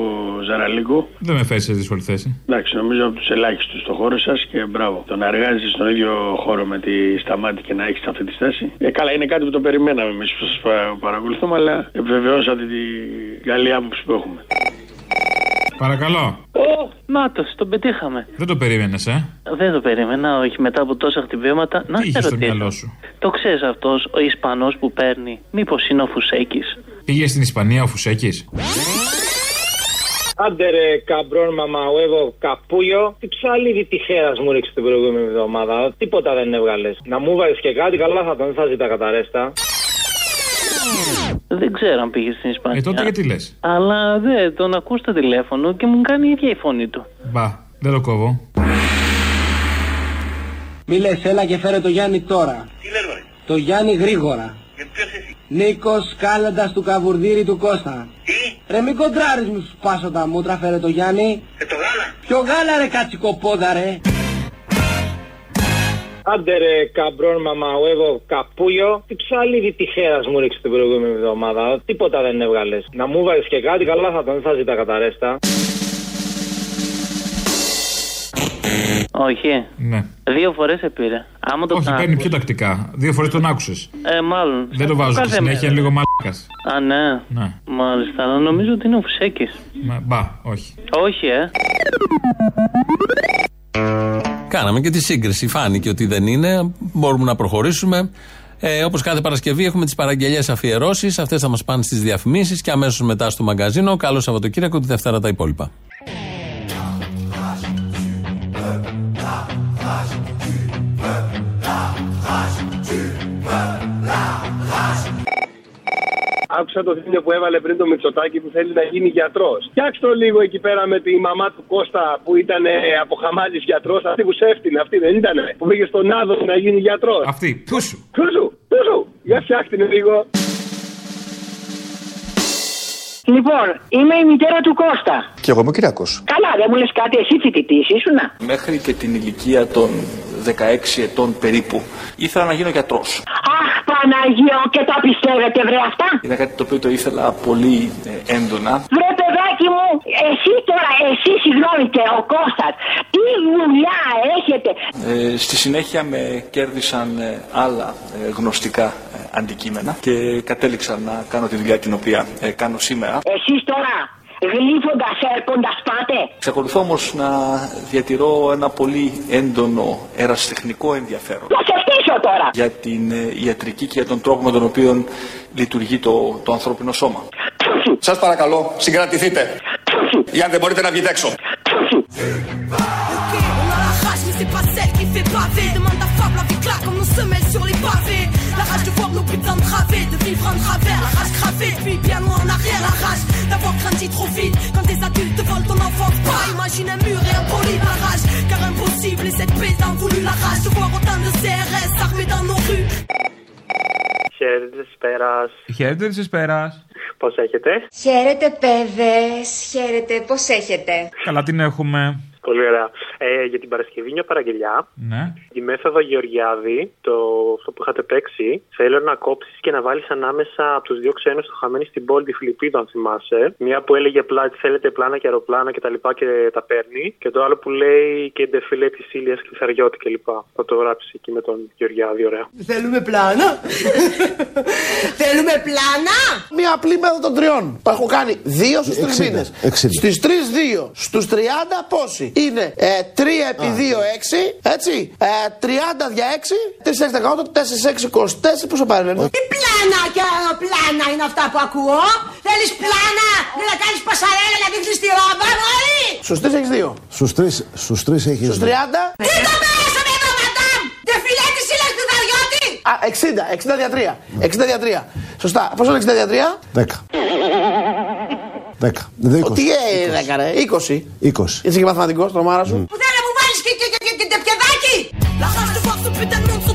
Ζαραλίκου.
Δεν με φέρεις σε δύσκολη θέση.
Εντάξει, νομίζω από τους ελάχιστους στο χώρο σας και μπράβο. Το να εργάζεσαι στον ίδιο χώρο με τη Σταμάτη και να έχεις αυτή τη στάση. Ε, καλά, είναι κάτι που το περιμέναμε εμείς που σας παρακολουθούμε, αλλά επιβεβαιώσατε την καλή άποψη που έχουμε.
Παρακαλώ.
Ω, Νάτος, τον πετύχαμε.
Δεν το περίμενες, ε;
Δεν το περίμενα, όχι μετά από τόσα χτυπήματα. Να
Τι είχες
σε
στο
ρωτήσω.
μυαλό σου;
Το ξέρεις αυτός, ο Ισπανός που παίρνει, μήπως είναι ο Φουσέκης;
Πήγες στην Ισπανία ο Φουσέκης;
Άντε ρε καμπρόν μαμαουέβο καπούλιο. Τι ψαλίδι τυχαίας μου ρίξει την προηγούμενη εβδομάδα. Τίποτα δεν έβγαλες. Να μου βάλεις και κάτι, καλά θα τον δεν θα ζητά καταρέστα.
Δεν ξέρω αν πήγες στην Ισπανία.
Ε, τότε γιατί λες;
Αλλά δεν, τον ακούς στο τηλέφωνο και μου κάνει η ίδια η φωνή του.
Μπα, δεν το κόβω.
Μη λες, έλα και φέρε το Γιάννη τώρα.
Τι λες
Το Γιάννη γρήγορα.
Και ποιος εσύ;
Νίκος Κάλαντας του Καβουρδίρη του Κώστα.
Τι;
Ρε μην κοντράρεις μου σου πάσω τα μούτρα, φέρε το Γιάννη.
Και το γάλα.
Ποιο γάλα ρε κατσικοπόδα ρε.
Άντε ρε καμπρόν μαμαουέβο καπούλιο. Τι ψαλίδι τυχαία μου ρίξει την προηγούμενη εβδομάδα. Τίποτα δεν έβγαλες. Να μου βάλεις και κάτι, καλά θα τον δεν θα ζητά καταρέστα.
Όχι.
Ναι.
Δύο φορές σε πήρε. Άμα το
Όχι,
κάνεις-
παίρνει πιο τακτικά. Δύο φορές τον άκουσες.
Ε, μάλλον.
Δεν το βάζω στη
Κάθε
συνέχεια, είναι
μέρα.
λίγο μαλάκας.
Α, ναι.
Ναι.
Μάλιστα, αλλά νομίζω ότι είναι ο Φουσέκης.
Μπα, όχι.
Όχι, ε.
Κάναμε και τη σύγκριση. Φάνηκε ότι δεν είναι. Μπορούμε να προχωρήσουμε. Ε, Όπως κάθε Παρασκευή έχουμε τις παραγγελίε αφιερώσεις. Αυτές θα μας πάνε στις διαφημίσεις και αμέσως μετά στο μαγκαζίνο. Καλό Σαββατοκύριακο, τη Δευτέρα τα υπόλοιπα.
Άκουσα το βίντεο που έβαλε πριν το Μητσοτάκι που θέλει να γίνει γιατρός. Φτιάξτε το λίγο εκεί πέρα με τη μαμά του Κώστα που ήταν ε, από χαμάλης γιατρός. Αυτή που σέφτηνε, αυτή δεν ήταν. Που πήγε στον Άδο να γίνει γιατρός.
Αυτή. Πούσου.
Πούσου, πούσου. Για φτιάχτε λίγο.
Λοιπόν, είμαι η μητέρα του Κώστα.
Και εγώ είμαι ο Κυριακός.
Καλά, δεν μου λες κάτι, εσύ φοιτητής ήσουνα.
Μέχρι και την ηλικία των 16 ετών περίπου ήθελα να γίνω γιατρός.
Αχ, Παναγίο, και τα πιστεύετε, βρε αυτά.
Είναι κάτι το οποίο το ήθελα πολύ ε, έντονα.
Βρε παιδάκι μου, εσύ τώρα, εσύ συγγνώμη και ο Κώστας, τι δουλειά έχετε.
Ε, στη συνέχεια με κέρδισαν ε, άλλα ε, γνωστικά ε, αντικείμενα και κατέληξα να κάνω τη δουλειά την οποία ε, κάνω σήμερα.
Εσείς τώρα, γλύφοντας, έρχοντας πάτε.
Εξακολουθώ όμως να διατηρώ ένα πολύ έντονο ερασιτεχνικό ενδιαφέρον
Να σε φτύσω τώρα.
για την ε, ιατρική και για τον τρόπο με τον οποίο λειτουργεί το, το ανθρώπινο σώμα.
Σας παρακαλώ, συγκρατηθείτε. Ή αν δεν μπορείτε να βγείτε έξω.
De voir nos putains través, de vivre en travers. La rage gravée, puis bien loin en arrière. La rage d'avoir grandi trop vite. Quand des adultes te volent ton enfance, pas imagine un mur et un poli. La rage, car impossible, et cette paix t'en voulu. La rage de voir autant de CRS armés dans nos rues.
Χαίρετε τη πέρα.
Χαίρετε τη πέρα.
Πώ έχετε.
Χαίρετε παιδες, χαίρετε, πώς έχετε.
Καλά την έχουμε.
Πολύ ωραία. Ε, για την Παρασκευή μια παραγγελιά.
Ναι.
Τη μέθοδο Γεωργιάδη, το αυτό που είχατε παίξει, θέλω να κόψεις και να βάλεις ανάμεσα από τους δύο ξένους το χαμένοι στην πόλη τη Φιλιππίδου, αν θυμάσαι. Μια που έλεγε απλά ότι θέλετε πλάνα και αεροπλάνα και τα λοιπά και τα παίρνει. Και το άλλο που λέει και ντεφιλέ της ήλιας Κλειθαριώτη κλπ. Θα το γράψει εκεί με τον Γεωργιάδη, ωραία.
Θέλουμε πλάνα. (laughs) Θέλουμε πλάνα. Μία απλή μέθοδο των τριών. Το έχω κάνει δύο στους τρεις
Εξήντα,
μήνες.
εξήντα.
Στις τρεις δύο. Στους 30 πόσοι. Είναι ε, 3 επί 2 6. Έτσι. Ε, 30 δια 6. 3 6 18. 4 6 24. Πόσο πάρει λένε.
Τι πλάνα και αεροπλάνα είναι αυτά που ακούω. Θέλεις πλάνα για να κάνεις πασαρέλα να δείξεις τη ρόμπα, μωρή.
Στους 3 έχεις 2.
Στους τρεις, στους τρεις έχεις
Στους 30.
Τι το πέρασαμε εδώ, μαντάμ. Ντεφιλέ της ήλιας του Δαριώτη.
Α, 60. 60 δια 3. 60 δια 3. Σωστά. Πόσο είναι 60 δια 3.
Δέκα.
20.
20.
Έτσι μαθαικό μάρα σου.
Που δεν μου βάλει και
βάκι! Λαρά του πιθανό του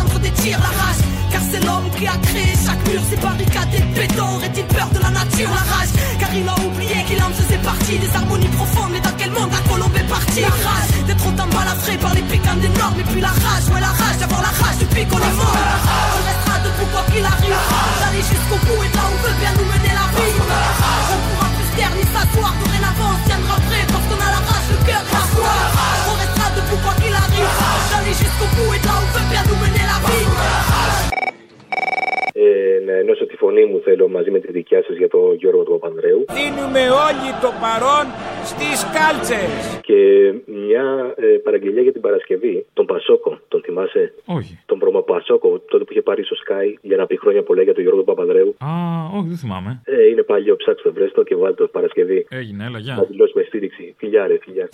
άνθρωποι, αλλάζει. Chaque mur, ces barricades et béton. Aurait-il peur de la nature La rage, car il a oublié qu'il en faisait partie des harmonies profondes. Mais dans quel monde la colombe est partie La rage d'être autant balafré par les piquants des normes. Et puis la rage, ouais, la rage d'avoir la rage depuis qu'on est mort. On restera debout quoi qu'il arrive. D'aller jusqu'au bout et de là où veut bien nous mener la vie. On pourra plus taire ni s'asseoir. Dorénavant, on tiendra prêt parce qu'on a la rage, le cœur et la foi. On restera debout quoi qu'il arrive. D'aller jusqu'au bout et de là où veut
να ενώσω τη φωνή μου θέλω μαζί με τη δικιά σας για τον Γιώργο του Παπανδρέου
Δίνουμε όλοι το παρόν στις κάλτσες.
και μια ε, παραγγελία για την Παρασκευή τον Πασόκο, τον θυμάσαι;
Όχι.
τον Πασόκο τότε που είχε πάρει στο Sky για να πει χρόνια πολλά για τον Γιώργο του Παπανδρέου
Α, όχι, δεν θυμάμαι.
ε, είναι παλιό ψάξτε το βρέστο και βάλτε το Παρασκευή
Έγινε, έλα, γεια.
να δηλώσουμε στήριξη φιλιά ρε φιλιά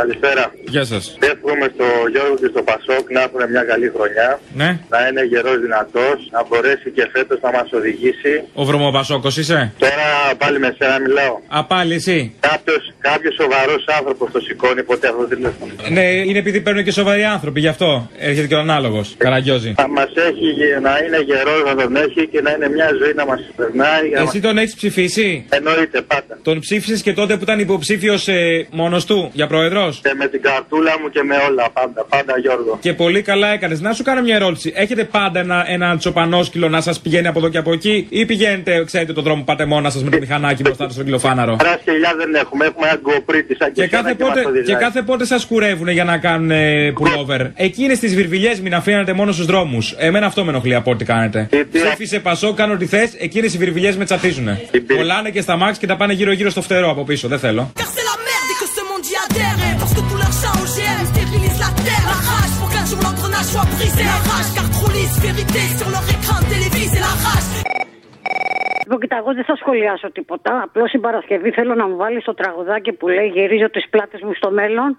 Καλησπέρα.
Γεια σας.
Εύχομαι στο Γιώργο και στο Πασόκ να έχουν μια καλή χρονιά.
Ναι.
Να είναι γερός δυνατός, να μπορέσει και φέτος να μας οδηγήσει.
Ο βρωμοπασόκος είσαι;
Τώρα πάλι με σένα μιλάω.
Α, πάλι εσύ.
Κάποιος κάποιος σοβαρός άνθρωπος το σηκώνει ποτέ αυτό το τηλέφωνο.
Ναι, είναι επειδή παίρνουν και σοβαροί άνθρωποι, γι' αυτό έρχεται και ο ανάλογος. Καραγκιόζη.
Να μας έχει γε- να είναι γερός να τον έχει και να είναι μια ζωή να μας περνάει. για να
Εσύ τον έχεις ψηφίσει;
μας- Εννοείται πάντα.
Τον ψήφισες και τότε που ήταν υποψήφιος ε, μόνος του για πρόεδρο;
Και με την καρτούλα μου και με όλα πάντα. Πάντα Γιώργο.
Και πολύ καλά έκανες. Να σου κάνω μια ερώτηση. Έχετε πάντα ένα, ένα τσοπανόσκυλο να σας πηγαίνει από εδώ και από εκεί, ή πηγαίνετε, ξέρετε, τον δρόμο πάτε μόνα σας με το μηχανάκι μπροστά στο κιλοφάναρο.
Πράσινη δεν έχουμε. Έχουμε ένα γκοπρίτη σαν
Και κάθε, πότε, και κάθε πότε σας κουρεύουν για να κάνουν ε, pullover. Εκείνε τι βιρβιλιέ μην αφήνετε μόνο στους δρόμους. Εμένα αυτό με ενοχλεί από ό,τι κάνετε. Ψήφισε πασό, κάνω ό,τι θες, εκείνε οι βιρβιλιέ με τσατίζουν. Κολλάνε και στα μάξ και τα πάνε γύρω-γύρω στο φτερό από πίσω. Δεν θέλω.
Car c'est la merde et que ce monde y adhère brisé La rage car trop lisse vérité sur leur écran télévisé La rage
Λοιπόν, κοιτά, εγώ δεν θα σχολιάσω τίποτα. Απλώς την Παρασκευή θέλω να μου βάλεις το τραγουδάκι που λέει Γυρίζω τις πλάτες μου στο μέλλον.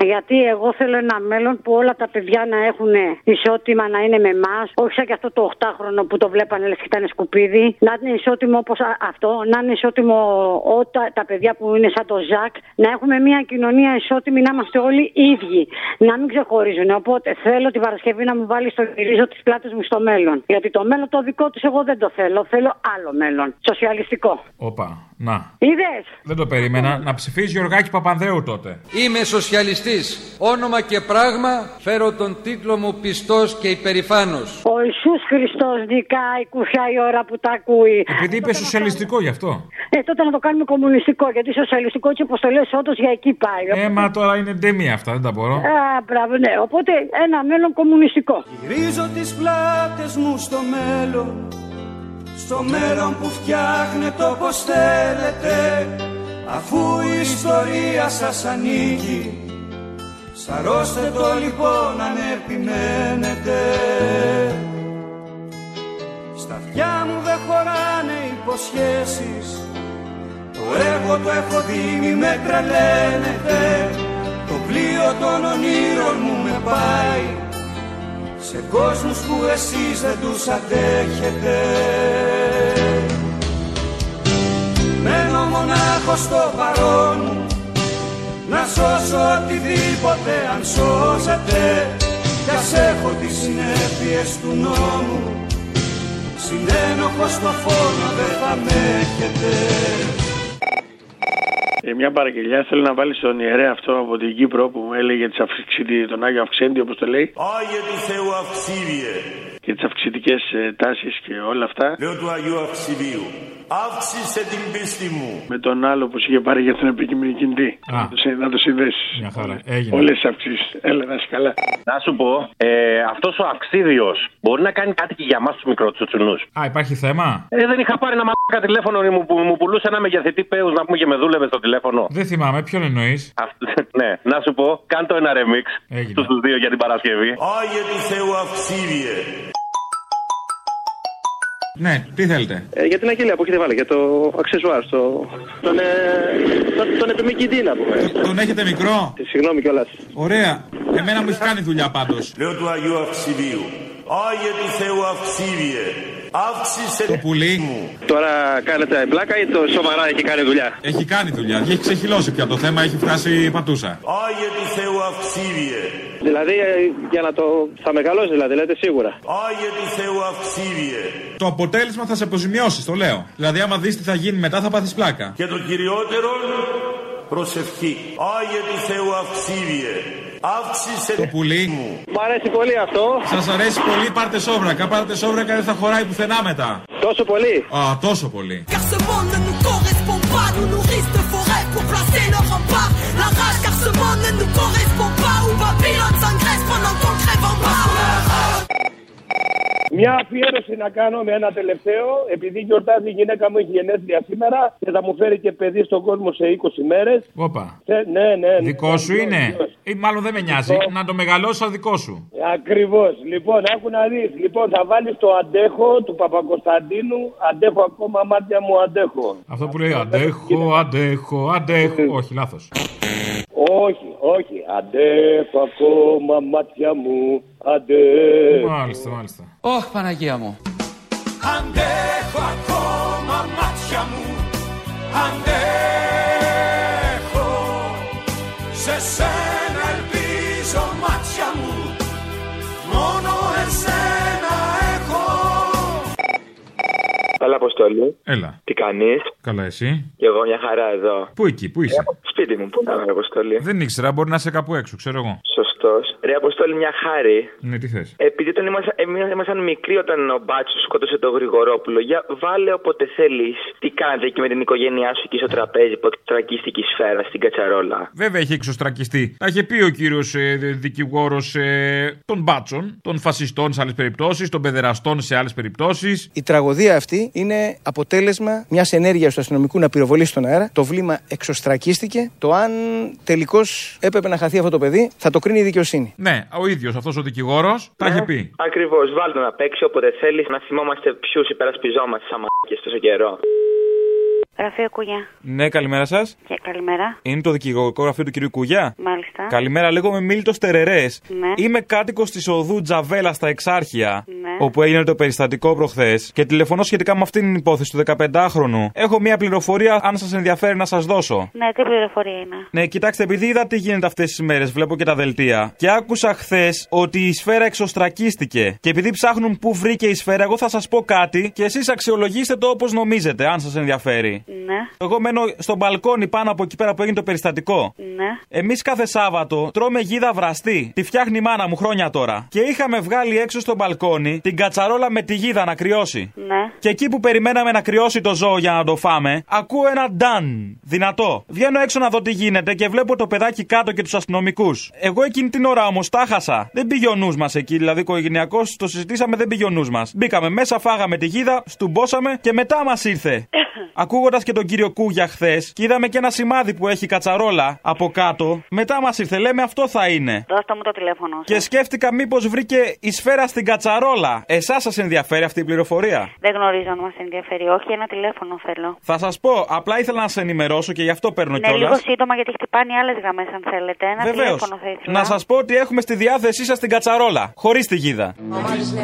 Γιατί εγώ θέλω ένα μέλλον που όλα τα παιδιά να έχουν ισότιμα να είναι με εμάς. Όχι σαν και αυτό το 8χρονο που το βλέπανε λες και ήταν σκουπίδι. Να είναι ισότιμο όπως αυτό. Να είναι ισότιμο ό, τα παιδιά που είναι σαν το Ζακ. Να έχουμε μια κοινωνία ισότιμη, να είμαστε όλοι ίδιοι. Να μην ξεχωρίζουν. Οπότε θέλω την Παρασκευή να μου βάλεις στο γυρίζω τις πλάτες μου στο μέλλον. Γιατί το μέλλον το δικό του εγώ δεν το θέλω. Θέλω άλλο μέλλον. Σοσιαλιστικό.
Όπα, να.
Είδες;
Δεν το περίμενα. Να ψηφίσει Γιωργάκης Παπανδρέου τότε.
Είμαι σοσιαλιστής. Όνομα και πράγμα φέρω τον τίτλο μου πιστός και υπερηφάνος.
Ο Ιησούς Χριστός νικάει κουφιά η ώρα που τα ακούει.
Επειδή είπε σοσιαλιστικό γι' αυτό.
Ε, τότε να το κάνουμε κομμουνιστικό. Γιατί σοσιαλιστικό έτσι όπως το λες, όντως για εκεί πάει.
Ε, μα τώρα είναι ντέμια αυτά, δεν τα μπορώ.
Α, μπράβο, ναι. Οπότε ένα μέλλον κομμουνιστικό.
Γυρίζω τις πλάτες μου στο μέλλον Στο μέλλον που φτιάχνετε όπως θέλετε Αφού η ιστορία σας ανήκει. Σαρώστε το λοιπόν αν επιμένετε Στα αυτιά μου δεν χωράνε υποσχέσεις. Το έργο το έχω δει μη με τρελαίνετε. Το πλοίο των ονείρων μου με πάει σε κόσμους που εσείς δεν τους αντέχετε. Μένω μονάχος στο παρόν μου να σώσω οτιδήποτε αν σώζεται κι ας έχω τις συνέπειες του νόμου. Συνένοχος στο φόνο δεν θα με έχετε
Ε, μια παραγγελιά θέλω να βάλει στον ιερέα αυτό από την Κύπρο που μου έλεγε τις αυξητι... τον Άγιο Αυξέντη όπως το λέει
Άγιε του Θεού Αυξήβιε.
Και τις αυξητικές ε, τάσεις και όλα αυτά
Λέω του Αγίου Αυξηβίου. Αύξησε την πίστη μου.
με τον άλλο που σου είχε πάρει για τον επικοινωνικητή. Να το, συ- να το συνδέσεις.
Μια χαρά. Έγινε.
Όλες τις αυξήσεις. Έλα, να είσαι καλά.
Να σου πω, ε, αυτός ο αξίδιο μπορεί να κάνει κάτι και για εμάς τους μικροτσουτσουνούς.
Α, υπάρχει θέμα;
Ε, δεν είχα πάρει ένα μαλάκα τηλέφωνο μου, που μου πουλούσε ένα μεγεθυντή πέους να πούμε και με δούλευε στο τηλέφωνο.
Δεν θυμάμαι, ποιον εννοείς;
Αυτό- (laughs) ναι, να σου πω, κάντο ένα remix
Έγινε.
στους δύο για την Παρασκευή.
Άγιε του Θεού Αυξήβιε.
Ναι, τι θέλετε;
Ε, για την αγγελία που έχετε βάλει, για το αξεσουάρ, στο... τον, ε, τον, τον επιμηκητή να πούμε.
Τον έχετε μικρό;
Ε, Συγγνώμη κιόλας.
Ωραία. Εμένα μου έχει κάνει δουλειά πάντως.
Λέω του Αγίου Αυξηβίου. Άγιε του Θεού Αυξήβιε. Αύξησε
Το πουλί.
Τώρα κάνετε πλάκα ή το σοβαρά έχει κάνει δουλειά;
Έχει κάνει δουλειά. Έχει ξεχυλώσει πια το θέμα, έχει φτάσει πατούσα.
Άγιε του Θεού Αυξήβιε.
Δηλαδή ε, για να το. θα μεγαλώσει δηλαδή, λέτε σίγουρα.
Άγιε του Θεού Αυξήβιε.
Το αποτέλεσμα θα σε αποζημιώσεις, το λέω. Δηλαδή, άμα δεις τι θα γίνει μετά, θα πάθεις πλάκα.
Και το κυριότερο προσευχή. Άγιε του Θεού Αυξήβιε. Αύξησε
Το πουλί.
Μ' αρέσει πολύ αυτό.
Σα αρέσει πολύ, πάρτε σόβρακα. Πάρτε σόβρακα, δεν θα χωράει πουθενά μετά.
Τόσο πολύ.
Α, τόσο πολύ.
Car ce monde ne nous correspond pas, nous nourrissons de forêts pour placer nos remparts. La rage, car ce monde ne nous correspond pas, où Babylone s'engraisse pendant qu'on crève en bas.
Μια αφιέρωση να κάνω με ένα τελευταίο, επειδή γιορτάζει η γυναίκα μου, έχει γενέθλια σήμερα και θα μου φέρει και παιδί στον κόσμο σε 20 μέρες.
Όπα.
Ναι, ναι, ναι.
Δικό σου
ναι,
είναι;
ναι.
Ή μάλλον δεν με νοιάζει. Να το μεγαλώσω σαν δικό σου.
Ακριβώς. Λοιπόν, άκου να δεις. Λοιπόν, θα βάλεις το αντέχω του Παπακοσταντίνου. Αντέχω ακόμα, μάτια μου αντέχω.
Αυτό που λέει αντέχω, αντέχω, αντέχω. Όχι, λάθος.
Όχι, όχι. Αντέχω ακόμα, μάτια μου αντέχω.
Μάλιστα, μάλιστα.
Ωχ, Παναγία μου.
Αντέχω ακόμα μάτια μου Αντέχω Σε σένα ελπίζω μάτια μου Μόνο εσένα
Έλα, Αποστόλη.
Έλα.
Τι κάνεις;
Καλά, εσύ.
Και εγώ μια χαρά εδώ.
Πού εκεί, πού είσαι;
Σπίτι μου, πού να είμαι, Αποστόλη;
Δεν ήξερα, μπορεί να είσαι κάπου έξω, ξέρω εγώ.
Σωστό. Ρε, Αποστόλη, μια χάρη.
Ναι, τι θες;
Επειδή όταν ήμασταν, εμείς ήμασταν μικροί όταν ο Μπάτσος σκότωσε τον Γρηγορόπουλο, για βάλε όποτε θέλεις τι κάνετε εκεί με την οικογένειά σου εκεί στο τραπέζι που τρακίστηκε η σφαίρα στην κατσαρόλα;
Βέβαια έχει εξωστρακιστεί. Τα είχε πει ο κύριος ε, δικηγόρος ε, των μπάτσων, των φασιστών σε άλλες περιπτώσεις, των παιδεραστών σε άλλες περιπτώσεις.
Η τραγωδία αυτή είναι αποτέλεσμα μιας ενέργειας του αστυνομικού να πυροβολήσει στον αέρα. Το βλήμα εξωστρακίστηκε. Το αν τελικώς έπρεπε να χαθεί αυτό το παιδί θα το κρίνει η δικαιοσύνη.
Ναι, ο ίδιος αυτός ο δικηγόρος τα έχει πει.
Ακριβώς. Βάλτε να παίξει όποτε θέλει να θυμόμαστε ποιους υπερασπιζόμαστε σαν μαλάκες τόσο καιρό.
Γραφείο Κουγιά.
Ναι, καλημέρα σας.
Και καλημέρα.
Είναι το δικηγορικό γραφείο του κυρίου Κουγιά.
Μάλιστα.
Καλημέρα, λέγομαι Μίλτο Τερερές.
Ναι.
Είμαι κάτοικος της οδού Τζαβέλα στα Εξάρχεια,
Ναι.
όπου έγινε το περιστατικό προχθές και τηλεφωνώ σχετικά με αυτήν την υπόθεση του 15χρονου. Έχω μια πληροφορία, αν σας ενδιαφέρει να σας δώσω.
Ναι, τι πληροφορία είναι;
Ναι, κοιτάξτε, επειδή είδα τι γίνεται αυτές τις μέρες, βλέπω και τα δελτία. Και άκουσα χθες ότι η σφαίρα εξωστρακίστηκε. Και επειδή ψάχνουν πού βρήκε η σφαίρα, εγώ θα σας πω κάτι και εσείς αξιολογήστε το όπως νομίζετε, αν σας ενδιαφέρει.
Ναι,
Εγώ μένω στο μπαλκόνι πάνω από εκεί πέρα που έγινε το περιστατικό.
ναι.
Εμείς κάθε Σάββατο τρώμε γίδα βραστή. Τη φτιάχνει η μάνα μου χρόνια τώρα. Και είχαμε βγάλει έξω στο μπαλκόνι την κατσαρόλα με τη γίδα να κρυώσει.
Ναι.
Και εκεί που περιμέναμε να κρυώσει το ζώο για να το φάμε, ακούω ένα νταν. Δυνατό. Βγαίνω έξω να δω τι γίνεται και βλέπω το παιδάκι κάτω και τους αστυνομικούς. Εγώ εκείνη την ώρα όμως τα χάσα. Δεν πήγε ο νους μας εκεί, δηλαδή οικογενειακός το συζητήσαμε, δεν πήγε ο νους μας. Μπήκαμε μέσα, φάγαμε τη γίδα, στουμπόσαμε και μετά μας ήρθε. (coughs) Ακούγοντας και τον κύριο Κούγια χθες και είδαμε και ένα σημάδι που έχει κατσαρόλα από κάτω, μετά μας ήρθε. Λέμε αυτό θα είναι.
Δώστε μου το τηλέφωνο. σας.
Και σκέφτηκα μήπως βρήκε η σφαίρα στην κατσαρόλα. Εσάς σας ενδιαφέρει αυτή η πληροφορία;
Δεν γνωρίζω αν μας ενδιαφέρει. Όχι, ένα τηλέφωνο θέλω.
Θα σας πω, απλά ήθελα να σα ενημερώσω και γι' αυτό παίρνω
Ναι,
κιόλας.
λίγο σύντομα γιατί χτυπάνε άλλες γραμμές αν θέλετε. Ένα
Βεβαίως.
τηλέφωνο θα ήθελα.
Να σας πω ότι έχουμε στη διάθεσή σας την κατσαρόλα. Χωρίς τη γίδα.
Ομάδες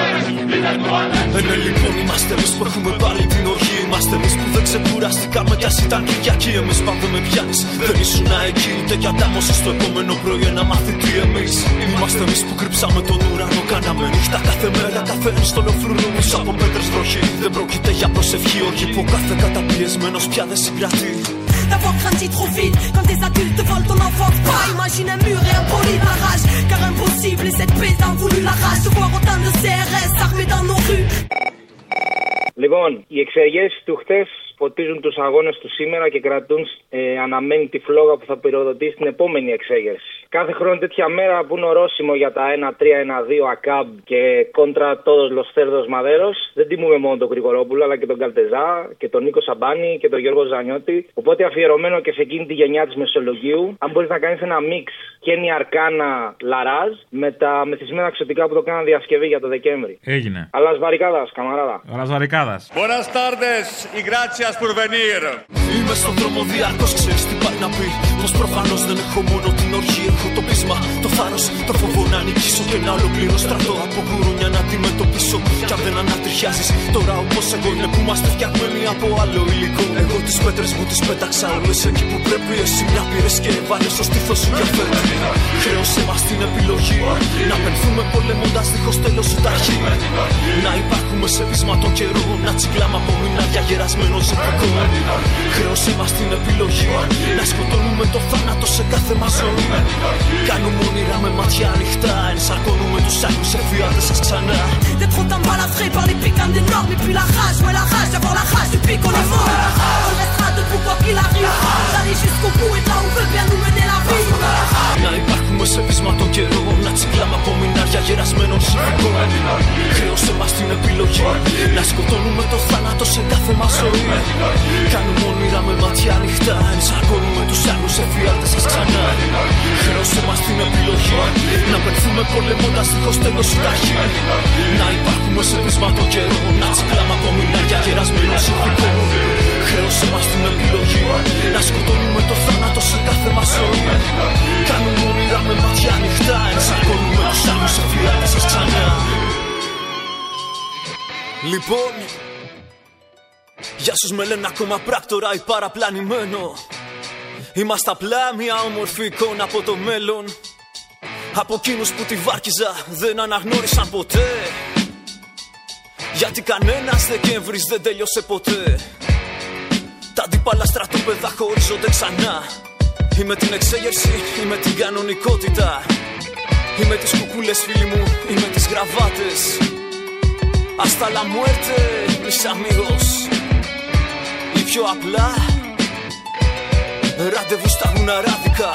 νεαρών εξαπολύουν βόμβες μολότοφ και πέτρες. Η αστυνομική
Ναι, λοιπόν, είμαστε εμείς που έχουμε πάρει την οργή. Είμαστε εμείς που δεν ξεκουραστήκαμε κι α ήταν Κυριακή. Εμείς πάντα με πιάνεις. Δεν ήσουν εκεί ούτε κι αντάμωση στο επόμενο πρωί ένα μαθητή εμείς. Είμαστε εμείς που κρύψαμε τον ουρανό. Κάναμε νύχτα κάθε μέρα, κάθε ένα στο λοφρούρο μου από πέτρες βροχή. Δεν πρόκειται για προσευχή, οργή που ο κάθε καταπιεσμένος πια δεν συγκρατεί.
D'avoir grandi trop vite Quand des adultes volent ton enfance Pas imagine un mur et un poli
Λοιπόν, οι εξεργέσεις του χτε ποτίζουν τους αγώνες του σήμερα και κρατούν ε, αναμένη τη φλόγα που θα πυροδοτήσει την επόμενη εξέγερση. Κάθε χρόνο τέτοια μέρα που είναι ορόσημο για τα 1-3-1-2 ΑΚΑΜ και κόντρα todos los cerdos maderos, δεν τιμούμε μόνο τον Γρηγορόπουλο αλλά και τον Καλτεζά και τον Νίκο Σαμπάνη και τον Γιώργο Ζανιώτη. Οπότε αφιερωμένο και σε εκείνη τη γενιά της Μεσολογίου, αν μπορείς να κάνεις ένα μίξ Κένι Αρκάνα Λαράζ με τα μεθυσμένα ξωτικά που το κάναν διασκευή για το Δεκέμβρη.
Έγινε.
Αλλά βαρικάδας, καμαράδα.
Ραζαρικάδα.
Buenas tardes y gracias por venir.
Είμαι στον δρόμο διαρκώς, ξέρεις τι πάει να πει. Πως προφανώς δεν έχω μόνο την οργή, έχω το πείσμα, το θάρρος, το φόβο να νικήσω και να ολοκληρώ στρατό από γουρούνια να αντιμετωπίσω. Κι αν δεν ανατριχιάζεις, τώρα όπως εγώ είναι που είμαστε φτιαγμένοι από άλλο υλικό. Εγώ τις πέτρες μου τις πέταξα όλες εκεί που πρέπει. Εσύ μια πήρες και βάλες στο στήθος σου για φέρνει. Χρέωσε μας την επιλογή να πενθούμε πολεμώντας δίχως τέλος σου ταχύ. Να υπάρχουμε σε βίσμα των καιρών, να τσιγκλάμε από μηνάρια γερασμένο ζευγικό. Χρέωσε μας την επιλογή να σκοτώνουμε το θάνατο σε κάθε μας ζωή. Κάνουμε όνειρα με ματιά ανοιχτά. Ελσαρκόρουμε τους άντρε, εφιάλτε σας ξανά.
Δε πρώτα μπαλαφρέ, παλιπίκαντε νόρμε. Και πει la rage, ouais, la rage. Και avant la rage, depuis qu'on est mort, on restera debout quand qu'il arrive. Τ'aller jusqu'au bout, et là où veut bien.
Να υπάρχουμε σε πεισματό καιρό από μηνάρια γερασμένων συνθηκών. Χρέωσε μας την επιλογή να σκοτώνουμε το θάνατο σε κάθε μας ζωή. Κάνουμε όνειρα με μάτια ανοιχτά, ενσαρκώνουμε τους άλλους εφιάλτε σα ξανά. Χρέωσε μας την επιλογή να πενθούμε πολεμώντας δίχως τέλος σου ταχύ. Να υπάρχουμε σε βίσμα των καιρών, να τσιγκλάμε από μηνάρια γερασμένων συνθηκών. Χρέωσε μας την επιλογή να σκοτώνουμε το θάνατο σε κάθε μας ζωή. Κάνουμε όνειρα με μάτια ανοιχτά, ενσαρκώνουμε τους άλλους εφιάλτε σα ξανά. Λοιπόν, για όσους με λένε ακόμα πράκτορα ή παραπλανημένο. Είμαστε απλά μια όμορφη εικόνα από το μέλλον. Από εκείνους που τη βάρκιζα δεν αναγνώρισαν ποτέ. Γιατί κανένας Δεκέμβρης δεν τέλειωσε ποτέ. Τα αντίπαλα στρατόπεδα χωρίζονται ξανά. Ή με την εξέγερση ή με την κανονικότητα Είμαι τις κουκούλες φίλοι μου, είμαι τις γραβάτες. Hasta la muerte, mis amigos. Ή πιο απλά Ραντεβού στα γουναράδικα